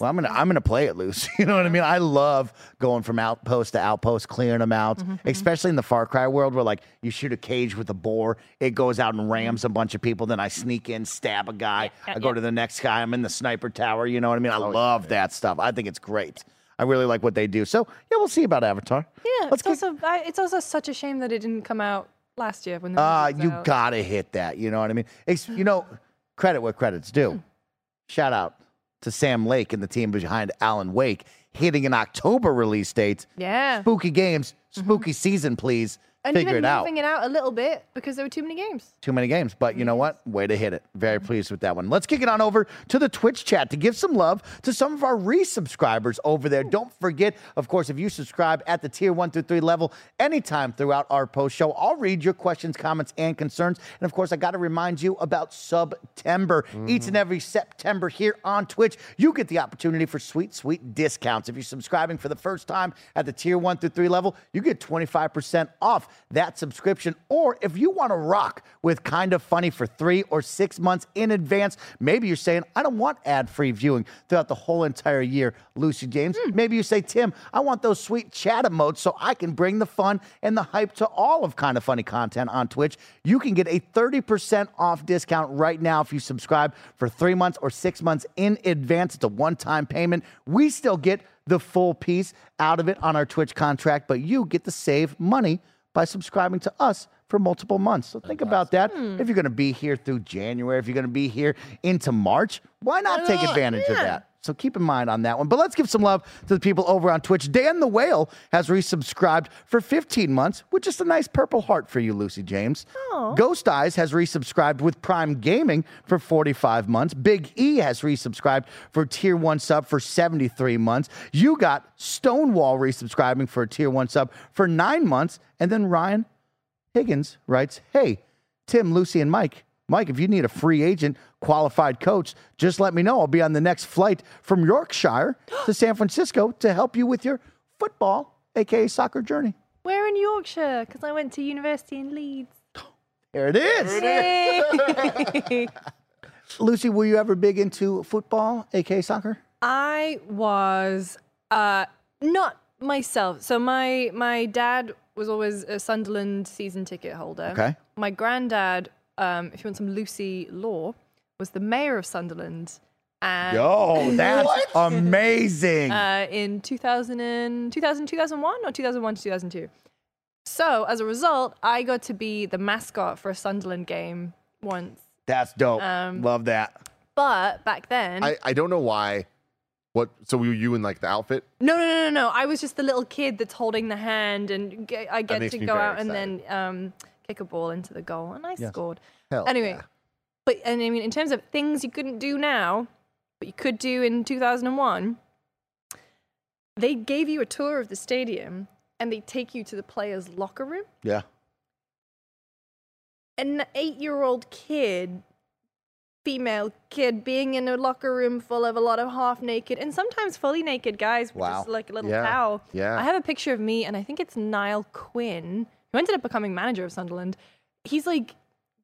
Well, I'm gonna I'm gonna play it loose. You know what I mean? I love going from outpost to outpost, clearing them out, Mm-hmm, especially in the Far Cry world where like you shoot a cage with a boar, it goes out and rams a bunch of people. Then I sneak in, stab a guy. Yeah, I go yeah. to the next guy. I'm in the sniper tower. You know what I mean? I love that stuff. I think it's great. I really like what they do. So yeah, we'll see about Avatar. Yeah, Let's it's kick- also I, it's also such a shame that it didn't come out last year when the Ah, movie you out. gotta hit that. You know what I mean? Ex- you know, credit where credit's due. Hmm. Shout out to Sam Lake and the team behind Alan Wake hitting an October release date. Yeah. Spooky games, mm-hmm. spooky season, please. And Figure even it out. moving it out a little bit because there were too many games. Too many games, but you know what? Way to hit it. Very Mm-hmm. pleased with that one. Let's kick it on over to the Twitch chat to give some love to some of our resubscribers over there. Don't forget, of course, if you subscribe at the tier one through three level anytime throughout our post show, I'll read your questions, comments, and concerns. And of course, I got to remind you about September. Each and every September here on Twitch, you get the opportunity for sweet, sweet discounts. If you're subscribing for the first time at the tier one through three level, you get 25% off that subscription. Or if you want to rock with kind of funny for three or six months in advance, maybe you're saying, I don't want ad free viewing throughout the whole entire year, Lucy James. Hmm. Maybe you say, Tim, I want those sweet chat emotes so I can bring the fun and the hype to all of kind of funny content on Twitch. You can get a 30% off discount right now if you subscribe for three months or six months in advance. It's a one time payment. We still get the full piece out of it on our Twitch contract, but you get to save money by subscribing to us for multiple months. So think about that. Hmm. If you're going to be here through January, if you're going to be here into March, why not take advantage of that? So keep in mind on that one. But let's give some love to the people over on Twitch. Dan the Whale has resubscribed for 15 months with just a nice purple heart for you, Lucy James. Aww. Ghost Eyes has resubscribed with Prime Gaming for 45 months. Big E has resubscribed for tier one sub for 73 months. You got Stonewall resubscribing for a tier one sub for nine months. And then Ryan Higgins writes, Hey, Tim, Lucy, and Mike. Mike, if you need a free agent, qualified coach, just let me know. I'll be on the next flight from Yorkshire to San Francisco to help you with your football, aka soccer journey. Where in Yorkshire? Because I went to university in Leeds. There it is. Yay! Lucy, were you ever big into football, aka soccer? I was uh, not myself. So my my dad was always a Sunderland season ticket holder. Okay. My granddad, um, if you want some Lucy law, was the mayor of Sunderland. And Yo, that's amazing. uh, in 2000, and, 2000, 2001 or 2001 to 2002. So as a result, I got to be the mascot for a Sunderland game once. that's dope. um, Love that. But back then, I, I don't know why What? So were you in like the outfit? No, no, no, no, no. I was just the little kid that's holding the hand, and ge- I get to go very out and then um, kick a ball into the goal, and I Yes. scored. Hell anyway, yeah. but and I mean, in terms of things you couldn't do now, but you could do in 2001, they gave you a tour of the stadium, and they take you to the players' locker room. Yeah. An eight-year-old kid, female kid, being in a locker room full of a lot of half-naked and sometimes fully naked guys with Wow. just like a little Yeah. towel. Yeah. I have a picture of me, and I think it's Niall Quinn, who ended up becoming manager of Sunderland. He's like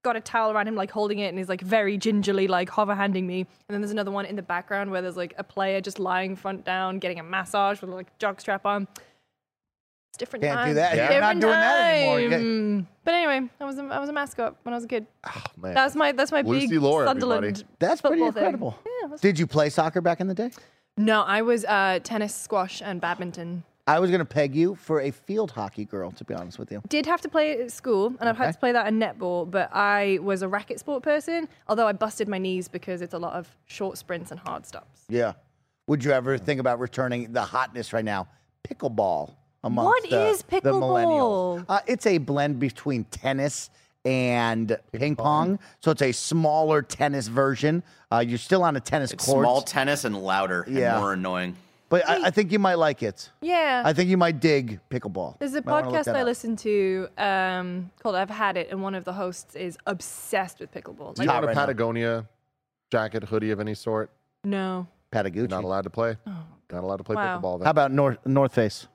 got a towel around him, like holding it, and he's like very gingerly like hover handing me. And then there's another one in the background where there's like a player just lying front down, getting a massage with like jock strap on. It's different Can't do time. that. Yeah. You're not Different doing that anymore. You get- time. But anyway, I was a, I was a mascot when I was a kid. Oh man. That's my that's my Lucy big Lore, Sunderland. everybody. That's pretty football thing. incredible. Yeah, Did you play soccer back in the day? no, I was uh, tennis, squash, and badminton. I was going to peg you for a field hockey girl, to be honest with you. did have to play at school, and I've had to play that in netball, but I was a racket sport person, although I busted my knees because it's a lot of short sprints and hard stops. Yeah. Would you ever think about returning the hotness right now? Pickleball. Amongst What the, is the millennials. pickleball? Uh, it's a blend between tennis and ping pong. So it's a smaller tennis version. Uh, you're still on a tennis It's court, small tennis and louder Yeah. and more annoying. But I, I think you might like it. Yeah. I think you might dig pickleball. There's a Might podcast I up. listen to um, called I've Had It, and one of the hosts is obsessed with pickleball. Do you Like, own a right now. Patagonia jacket, hoodie of any sort? no. Patagucci. Not allowed to play. Oh, Not allowed to play Wow. pickleball. Then. How about North North Face?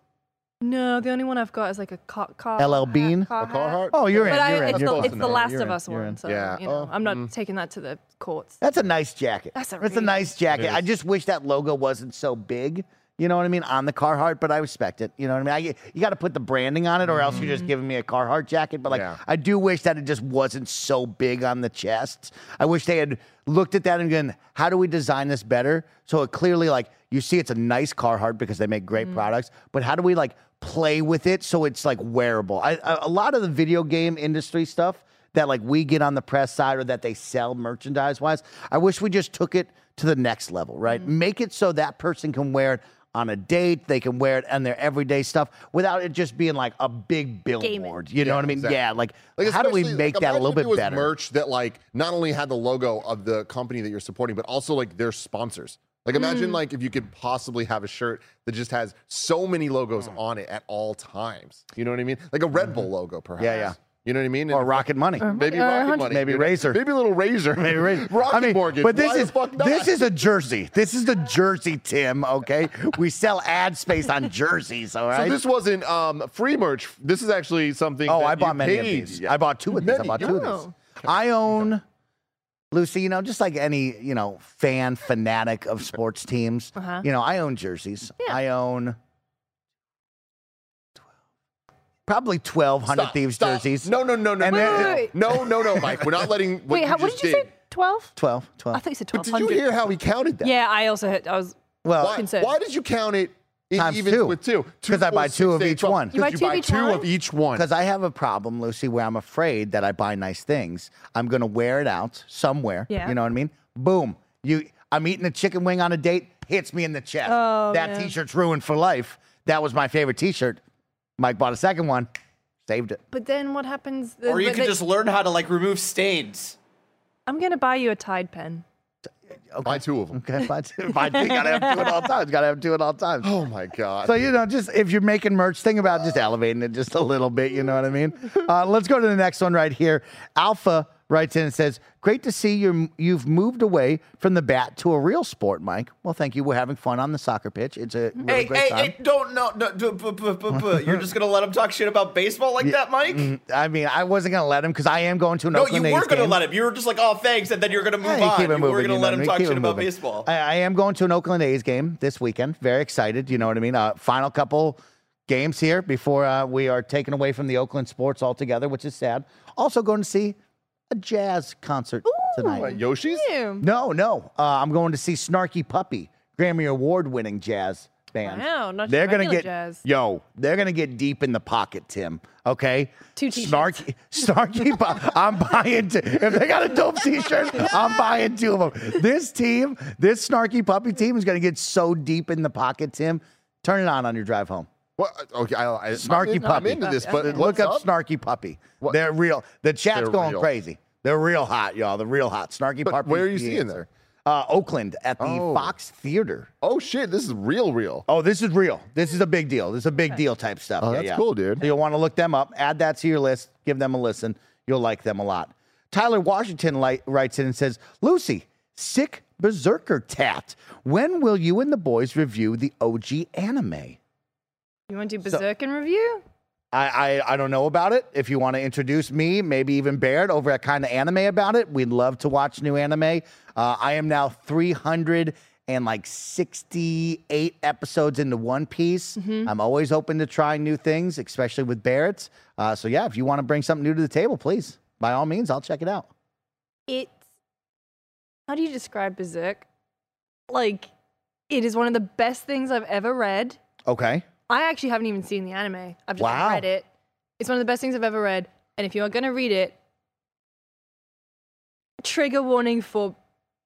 No, the only one I've got is like a car. car LL Bean? Car a Carhartt? Oh, you're in. But I, you're in. it's You're the, it's the. Last You're of in. Us You're in. one, so Yeah. you know, Oh, I'm not mm. taking that to the courts. That's a nice jacket. That's a That's a nice jacket. I just wish that logo wasn't so big. You know what I mean on the Carhartt, but I respect it. You know what I mean. I, you got to put the branding on it, or else you're just giving me a Carhartt jacket. But like, Yeah. I do wish that it just wasn't so big on the chest. I wish they had looked at that and gone, "How do we design this better?" So it clearly, like, you see, it's a nice Carhartt because they make great mm-hmm. products. But how do we like play with it so it's like wearable? I, I, a lot of the video game industry stuff that like we get on the press side or that they sell merchandise wise. I wish we just took it to the next level, right? Mm-hmm. Make it so that person can wear it on a date, they can wear it on their everyday stuff without it just being like a big billboard. You know Yeah, what I mean? exactly. Yeah, like, Like, how do we make like, that a little bit it was better? Merch that like not only had the logo of the company that you're supporting, but also like their sponsors. Like Mm. imagine like if you could possibly have a shirt that just has so many logos on it at all times. You know what I mean? Like a Red Bull logo, perhaps. Mm-hmm. Yeah, yeah. You know what I mean? Or And- Rocket Money. Maybe Uh, Rocket Money. Maybe you know? Razor. Maybe a little Razor. Maybe right. Rocket I mean, Mortgage. But this Why is this is a jersey. This is the jersey, Tim. Okay, we sell ad space on jerseys. All So this wasn't um, free merch. This is actually something. oh, that I bought many of these. Yeah. I bought two of these. I Many, bought yeah. two of these. Oh. I own. Lucy, you know, just like any, you know, fan fanatic of sports teams, Uh-huh. you know, I own jerseys. Yeah. I own probably 1,200 Stop, Thieves stop. jerseys. No, no, no, no, no, Wait, wait, no, no, no, Mike. We're not letting. What Wait, you how, what did you say? 12? 12, 12. I thought you said But did you hear how he counted that? Yeah, I also heard. I was. well, Why, concerned. why did you count it in Times evens two. with two? 'Cause I buy two of each one. You buy Because two you of buy each two one? of each one. Because I have a problem, Lucy, where I'm afraid that I buy nice things. I'm gonna wear it out somewhere. Yeah. You know what I mean? Boom. You I'm eating a chicken wing on a date, hits me in the chest. Oh, that man. t-shirt's ruined for life. That was my favorite t-shirt. Mike bought a second one, saved it. But then what happens? Or you the- could just learn how to like remove stains. I'm gonna buy you a Tide pen. Buy two of them. Okay, buy two. Buy two. Gotta have two at all times. Gotta have two at all times. Oh my god. So you know, just if you're making merch, think about just elevating it just a little bit. You know what I mean? Uh, let's go to the next one right here. Alpha writes in and says, "Great to see you. You've moved away from the bat to a real sport, Mike. Well, thank you. We're having fun on the soccer pitch. It's a really Hey, great hey, time. hey, don't no, no, do- bu- bu- bu- You're just gonna let him talk shit about baseball like that, Mike? Mm, I mean, I wasn't gonna let him because I am going to an No, you were A's gonna game. let him. You were just like, oh, thanks, and then you're gonna move Hey, on. keep it you were gonna you let him what I mean? talk shit it about moving. baseball. I, I am going to an Oakland A's game this weekend. Very excited. You know what I mean? Uh, final couple games here before uh, we are taken away from the Oakland sports altogether, which is sad. Also going to see a jazz concert tonight. What, Yoshi's? Ew. No, no. Uh, I'm going to see Snarky Puppy, Grammy Award winning jazz band. Wow, not they're gonna get jazz. yo. They're gonna get deep in the pocket, Tim. Okay, Two t-shirts. snarky, snarky. po- I'm buying. T- if they got a dope t-shirt, I'm buying two of them. This team, this snarky puppy team, is gonna get so deep in the pocket, Tim. Turn it on on your drive home. What? Okay, I, I, Snarky I'm, in- puppy. I'm into this, but Okay. Look up, up? snarky puppy. What? They're real. The chat's They're going real. crazy. They're real hot, y'all. They're real hot. Snarky But puppy. where are you is seeing answer. Uh, Oakland at the Oh. Fox Theater. Oh shit, this is real, real. Oh, this is real. This is a big deal. This is a big deal type stuff. Oh, Yeah, that's yeah. cool, dude. So you'll want to look them up. Add that to your list. Give them a listen. You'll like them a lot. Tyler Washington li- writes in and says, Lucy, sick berserker tat. When will you and the boys review the OG anime? You want to do So- Berserkin review? I, I, I don't know about it. If you want to introduce me, maybe even Baird over at Kind of Anime about it, we'd love to watch new anime. Uh, I am now 300 and like 68 episodes into One Piece. I'm always open to trying new things, especially with Barrett's. Uh, so yeah, if you want to bring something new to the table, please, by all means, I'll check it out. It's how do you describe Berserk? Like, it is one of the best things I've ever read. Okay. I actually haven't even seen the anime. I've just Wow. read it. It's one of the best things I've ever read. And if you're gonna read it, trigger warning for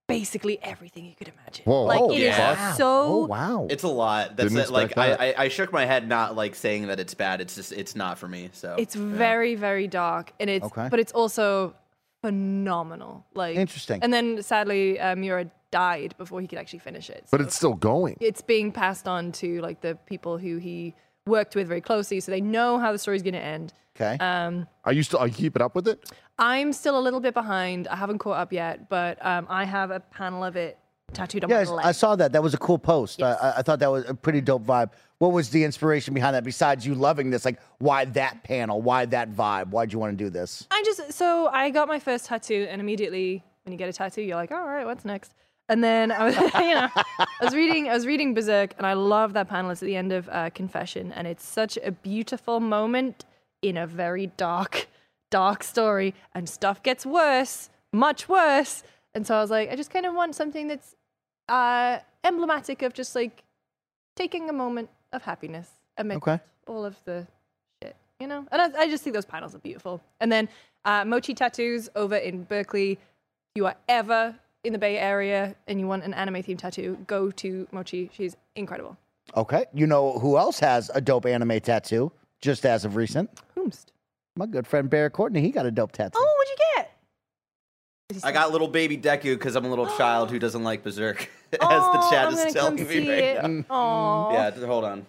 basically everything you could imagine. Whoa. like Oh, it is yeah. so Oh wow. It's a lot. That's Didn't it, like expect I, that. I, I shook my head, not like saying that it's bad. It's just it's not for me. So It's very, very dark, and it's Okay. but it's also phenomenal. Like Interesting. And then sadly, uh, Miura died before he could actually finish it. But so it's still going. it's being passed on to like the people who he worked with very closely, so they know how the story's going to end. okay. Um, Are you still? Are you keeping up with it? I'm still a little bit behind. I haven't caught up yet, but um, I have a panel of it tattooed on Yes, my leg. I saw that. That was a cool post. I- I, I thought that was a pretty dope vibe. What was the inspiration behind that? Besides you loving this, like why that panel? Why that vibe? Why'd you want to do this? I just so I got my first tattoo, and immediately when you get a tattoo, you're like, all right, what's next? And then I was, you know, I was reading, I was reading Berserk, and I love that panel. It's at the end of uh, Confession, and it's such a beautiful moment in a very dark, dark story, and stuff gets worse, much worse. And so I was like, I just kind of want something that's uh, emblematic of just like taking a moment of happiness amidst Okay. all of the shit, you know? And I, I just think those panels are beautiful. And then uh, Mochi Tattoos over in Berkeley. If you are ever in the Bay Area and you want an anime themed tattoo, go to Mochi. She's incredible. Okay. You know who else has a dope anime tattoo? Just as of recent, Whomst. my good friend Barrett Courtney. He got a dope tattoo. Oh, what'd you get? I got little baby Deku because I'm a little child who doesn't like Berserk, as Oh, the chat I'm is gonna telling come me see right it. now. Aw. Yeah, hold on.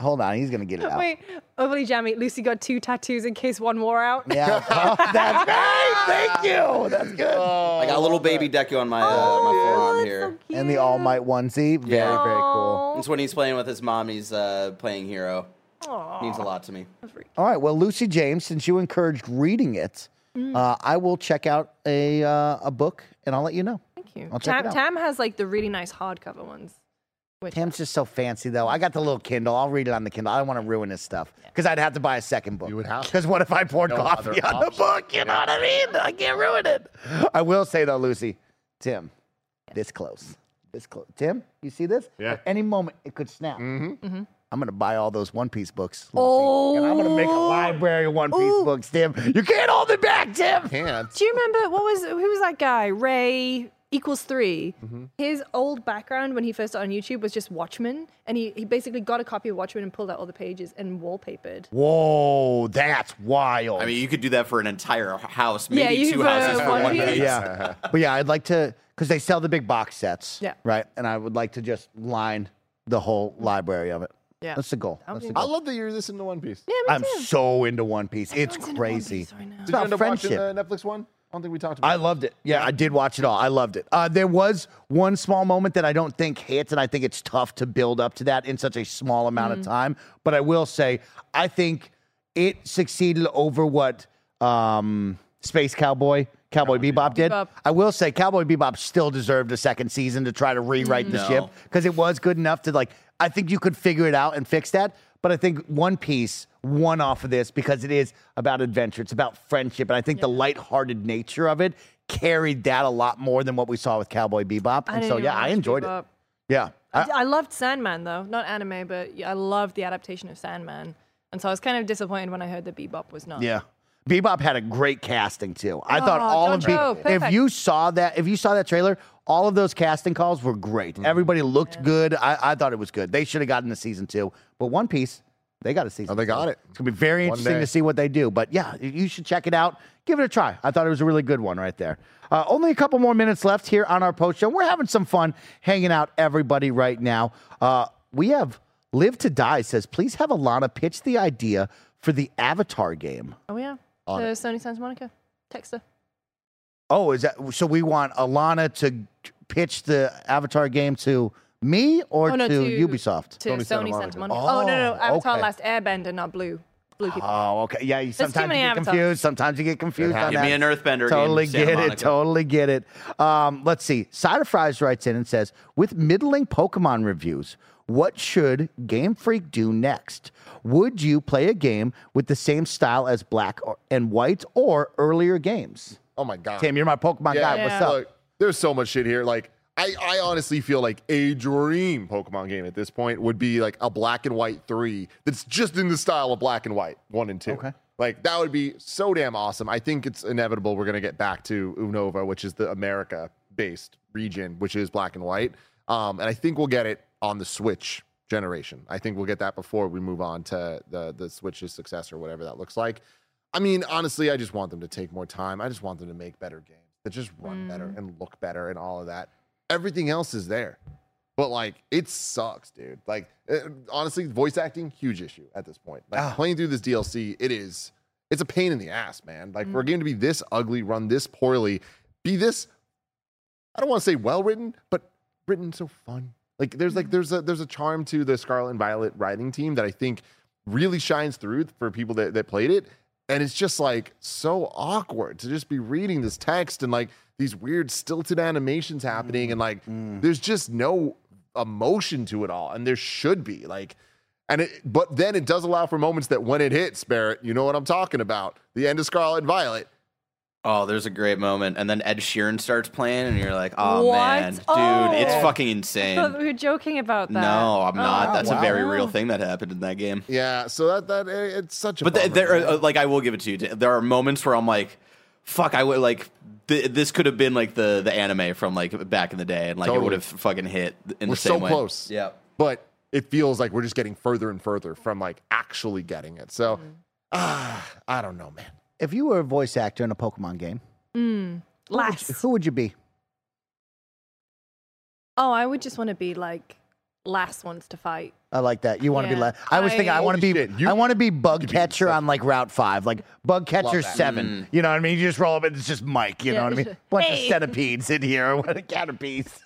Hold on, he's gonna get it out. Wait, overly jammy. Lucy got two tattoos in case one wore out. Yeah, oh, that's great. Thank you. That's good. I got a little baby Deku on my uh, my forearm here. and the All Might onesie, very Yeah. very cool. It's when he's playing with his mom. He's uh, playing hero. Aw. Means a lot to me. All right, well, Lucy James, since you encouraged reading it, Mm. uh, I will check out a uh, a book and I'll let you know. Thank you. I'll check Tam, it out. Tam has like the really nice hardcover ones. Which Tam's just so fancy though. I got the little Kindle. I'll read it on the Kindle. I don't want to ruin his stuff because I'd have to buy a second book. You would have. Because what if I poured No coffee other on the book? You know what I mean? I can't ruin it. I will say though, Lucy, Tim, this close, this close. Tim, you see this? Yeah. At any moment, it could snap. Mm-hmm. I'm gonna buy all those One Piece books. Lucy, and I'm gonna make a Oh. library of One Piece Ooh. books, Tim. You can't hold it back, Tim. Can't. Do you remember what was who was that guy? Ray equals 3 Mm-hmm. His old background when he first started on YouTube was just Watchmen, and he, he basically got a copy of Watchmen and pulled out all the pages and wallpapered. Whoa, that's wild. I mean, you could do that for an entire house, maybe you two houses for one one piece. piece. yeah, but yeah, I'd like to because they sell the big box sets. Yeah. Right, and I would like to just line the whole library of it. Yeah. That's the goal. That's be the I goal. love that you're this into One Piece. Yeah, me I'm too. so into One Piece. It's Everyone's into One crazy. Piece right now. It's Did you about end up friendship. watching the Netflix one? I don't think we talked about. I it. loved it. Yeah, I did watch it all. I loved it. Uh, there was one small moment that I don't think hits, and I think it's tough to build up to that in such a small amount of time. But I will say, I think it succeeded over what um, Space Cowboy, Cowboy Bebop did. Bebop. I will say, Cowboy Bebop still deserved a second season to try to rewrite the No. ship because it was good enough to like. I think you could figure it out and fix that. But I think One Piece won off of this because it is about adventure. It's about friendship, and I think the lighthearted nature of it carried that a lot more than what we saw with Cowboy Bebop. And so, yeah, I enjoyed it. Yeah. I, I- I loved Sandman though, not anime, but I loved the adaptation of Sandman, and so I was kind of disappointed when I heard that Bebop was not. Yeah. Bebop had a great casting too. I thought Oh, all of John Cho, Be- if you saw that if you saw that trailer, all of those casting calls were great. Mm-hmm. Everybody looked good. I, I thought it was good. They should have gotten a season two. But One Piece, they got a season. Oh, they got two. it. It's gonna be very One interesting day. to see what they do. But yeah, you- you should check it out. Give it a try. I thought it was a really good one right there. Uh, only a couple more minutes left here on our post show. We're having some fun hanging out, everybody, right now. Uh, we have Live to Die says, please have Alana pitch the idea for the Avatar game. Oh yeah. On To it. Sony Santa Monica. Text her. Oh, is that so? We want Alana to pitch the Avatar game to me or Oh, no, to, to- Ubisoft? To Sony Sony, Santa Santa Monica. Monica. Oh, no, no, Oh, Avatar okay. Last Airbender, not Blue. Blue people. Oh, okay. Yeah, you, sometimes you many get avatars. confused. Sometimes you get confused on. Give that. me an Earthbender game, Totally Santa get it. Monica. Totally get it. Um, let's see. Cider Fries writes in and says, with middling Pokemon reviews, what should Game Freak do next? Would you play a game with the same style as Black and White or earlier games? Oh my god. Tim, you're my Pokemon guy. What's up? Look, there's so much shit here. Like, I, I honestly feel like a dream Pokemon game at this point would be like a black and white three that's just in the style of black and white one and two. Okay. Like that would be so damn awesome. I think it's inevitable we're gonna get back to Unova, which is the America-based region, which is black and white. Um, and I think we'll get it on the Switch generation. I think we'll get that before we move on to the the Switch's success or whatever that looks like. I mean, honestly, I just want them to take more time. I just want them to make better games that just run better and look better and all of that. Everything else is there. But like, it sucks, dude. Like, uh, honestly, voice acting, huge issue at this point. Like, Ah. playing through this DLC, it is, it's a pain in the ass, man. Like, for a game to be this ugly, run this poorly, be this, I don't want to say well written, but written so fun. Like, there's like, mm-hmm. there's a, there's a charm to the Scarlet and Violet writing team that I think really shines through for people that, that played it. And it's just like so awkward to just be reading this text and like these weird stilted animations happening. And like, mm-hmm. there's just no emotion to it all. And there should be like, and it, but then it does allow for moments that when it hits, Barrett, you know what I'm talking about. The end of Scarlet and Violet. Oh, there's a great moment, and then Ed Sheeran starts playing, and you're like, "Oh What? man, dude, Oh. it's fucking I insane." we were joking about that. No, I'm not. Oh, That's wow. a very real thing that happened in that game. Yeah. So that, that, it's such a, But th- bummer, there, man. are, like, I will give it to you. There are moments where I'm like, "Fuck," I would like. Th- this could have been like the the anime from like back in the day, and like it would have fucking hit in we're the same so way. close. Yeah. But it feels like we're just getting further and further from like actually getting it. So, Mm. ah, I don't know, man. If you were a voice actor in a Pokemon game, Mm. who would, you, who would you be? Oh, I would just want to be like last ones to fight. I like that. You want to be last. I was thinking I I- want to be. Shit, you- I want to be bug could be catcher on like Route Five, like bug catcher that. seven. You know what I mean? You just roll up and it's just Mike. You know what I mean? Bunch Hey. of centipedes in here. What a caterpies.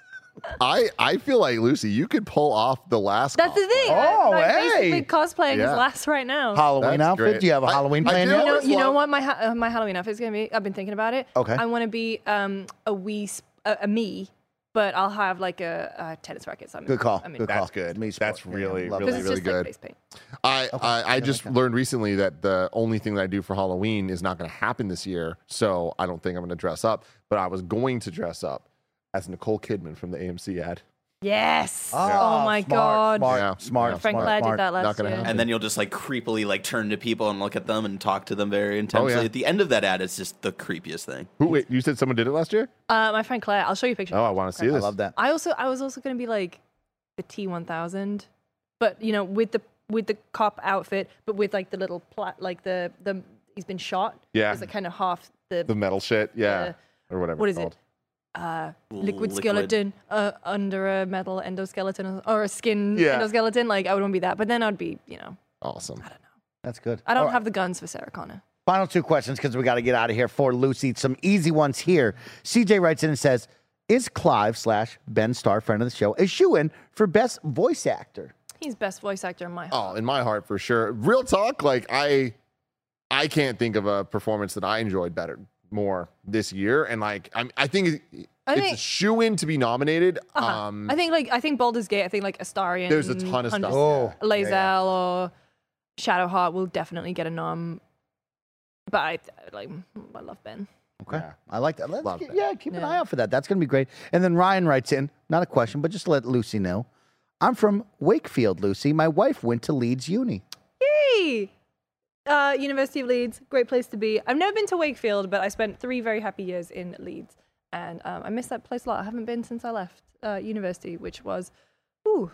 I I feel like Lucy, you could pull off the last. That's the thing. Oh, I'm like hey. basically cosplaying Yeah. as last right now. Halloween That's outfit. great. Do you have a I- Halloween I plan do? You know, you know what my ha- uh, my Halloween outfit is gonna be? I've been thinking about it. Okay. I want to be um a Wii sp- a, a Mii, but I'll have like a, a tennis racket. So I'm Good call. I mean, Good call. That's good. Me sport. That's Yeah, really, love really, it's really just good. like face paint. I, I, I just learned recently that the only thing that I do for Halloween is not going to happen this year. So I don't think I'm going to dress up. But I was going to dress up as Nicole Kidman from the AMC ad. Yes. Oh, Oh, my smart, god. Smart, Yeah. smart, Yeah. Frank smart, Glad smart. did that last year. happen. And then you'll just like creepily like turn to people and look at them and talk to them very intensely. yeah. At the end of that ad, it's just the creepiest thing. Who, wait, you said someone did it last year? Uh, my friend Claire. I'll show you a picture. Oh, I want to see this. I love that. I also I was also gonna be like the T one thousand, but you know with the with the cop outfit, but with like the little plat like the the he's been shot. Yeah. It's like kind of half the, The metal shit. Yeah. The- or whatever. what it's is called. it? Uh, Liquid. liquid skeleton uh, under a metal endoskeleton or a skin Yeah. endoskeleton. Like I would want to be that, but then I'd be you know Awesome. I don't know. That's good. I don't All right. have the guns for Sarah Connor. Final two questions because we got to get out of here for Lucy. Some easy ones here. CJ writes in and says, "Is Clive slash Ben Starr, friend of the show, a shoe in for best voice actor?" He's best voice actor in my heart. Oh, in my heart for sure. Real talk, like I I can't think of a performance that I enjoyed better more this year. And like I'm I think I it's think- a shoe in to be nominated. Uh-huh. Um I think like I think Baldur's Gate. I think like Astarion. There's a ton of stuff. Oh, Lae'zel yeah, or Shadowheart will definitely get a nom. But I like I love Ben. Okay. Yeah. I like that. Let's Love get- that. yeah, keep an eye out for that. That's going to be great. And then Ryan writes in, not a question, but just to let Lucy know. I'm from Wakefield, Lucy. My wife went to Leeds Uni. Hey! Uh, University of Leeds, great place to be. I've never been to Wakefield, but I spent three very happy years in Leeds. And um, I miss that place a lot. I haven't been since I left uh, university, which was, ooh,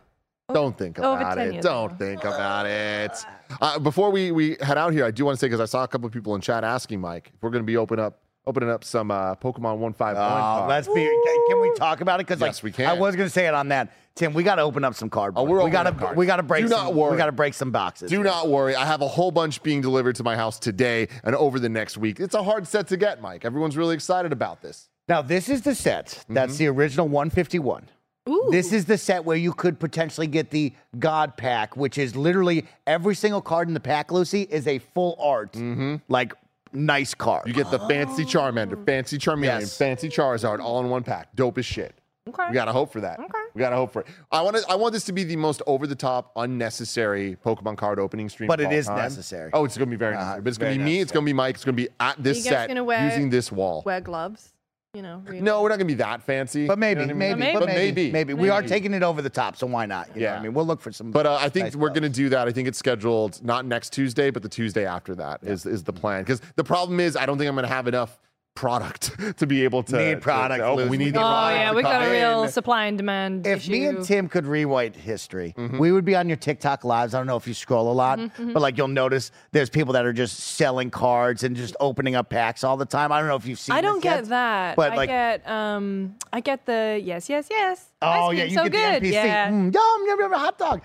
Don't think about it. Don't ago. think about it. Uh, before we, we head out here, I do want to say because I saw a couple of people in chat asking Mike if we're going to be open up opening up some uh, Pokemon One Five One. Oh, let's be. Can, can we talk about it? Because Yes, like, we can. I was going to say it on that. Tim, we got to open up some cardboard. Oh, we're we got to. We got to break. Do some, not worry. We got to break some boxes. Do not worry. I have a whole bunch being delivered to my house today and over the next week. It's a hard set to get, Mike. Everyone's really excited about this. Now this is the set. That's the original 151. ooh. This is the set where you could potentially get the God pack, which is literally every single card in the pack, Lucy, is a full art, mm-hmm. like nice card. You get the fancy Charmander, fancy Charmeleon, Yes. fancy Charizard all in one pack. Dope as shit. Okay. We gotta hope for that. Okay. We gotta hope for it. I want to. I want this to be the most over the top, unnecessary Pokemon card opening stream. But of it all is time. necessary. Oh, it's gonna be very Uh-huh, necessary. But it's gonna very be me. It's gonna be Mike. It's gonna be at this you guys set gonna wear- using this wall. wear gloves, you know. Really. No, we're not gonna be that fancy. But maybe, You know what I maybe, mean? but but maybe, maybe, maybe, We are taking it over the top, so why not? You know I mean, we'll look for some. But uh, I think nice we're going to do that. I think it's scheduled not next Tuesday, but the Tuesday after that is is the plan. Because the problem is, I don't think I'm going to have enough product to be able to Need product, to- oh, Lucy. we need We the Oh yeah, we got a real in. supply and demand If me and. Tim could rewrite history, Mm-hmm. we would be on your TikTok lives. I don't know if you scroll a lot, Mm-hmm, but like you'll notice there's people that are just selling cards and just opening up packs all the time. I don't know if you've seen. I don't this get yet, that. but I like, get um, I get the yes, yes, yes. oh Ice yeah, cream, you so get good. the NPC. Yeah. Mm, yum yum yum, hot dog.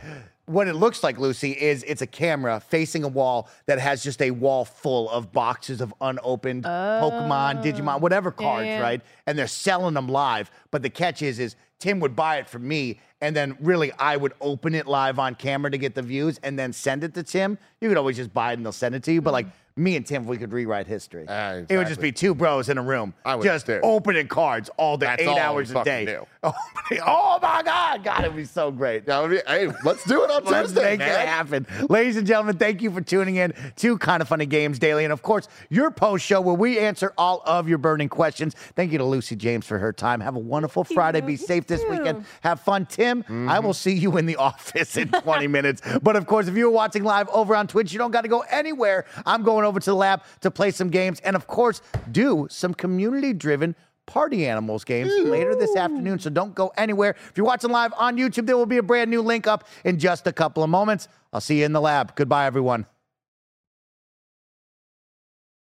What it looks like, Lucy, is it's a camera facing a wall that has just a wall full of boxes of unopened Pokemon, oh, Digimon, whatever cards, yeah. right? And they're selling them live. But the catch is, is Tim would buy it from me, and then really I would open it live on camera to get the views, and then send it to Tim. You could always just buy it and they'll send it to you. But like me and Tim, if we could rewrite history. Ah, It would just be two bros in a room, I would just too. opening cards all day, That's eight all hours a day. do. Oh my God, God, it'd be so great. Yeah, I mean, hey, let's do it on Let's Tuesday, make man. it happen. Ladies and gentlemen, thank you for tuning in to Kinda Funny Games Daily. And of course, your post show where we answer all of your burning questions. Thank you to Lucy James for her time. Have a wonderful Friday. Be safe this weekend. Have fun. Tim, I will see you in the office in 20 minutes. But of course, if you're watching live over on Twitch, you don't got to go anywhere. I'm going over to the lab to play some games and, of course, do some community driven Party Animals games later this afternoon. So don't go anywhere. If you're watching live on YouTube, there will be a brand new link up in just a couple of moments. I'll see you in the lab. Goodbye, everyone.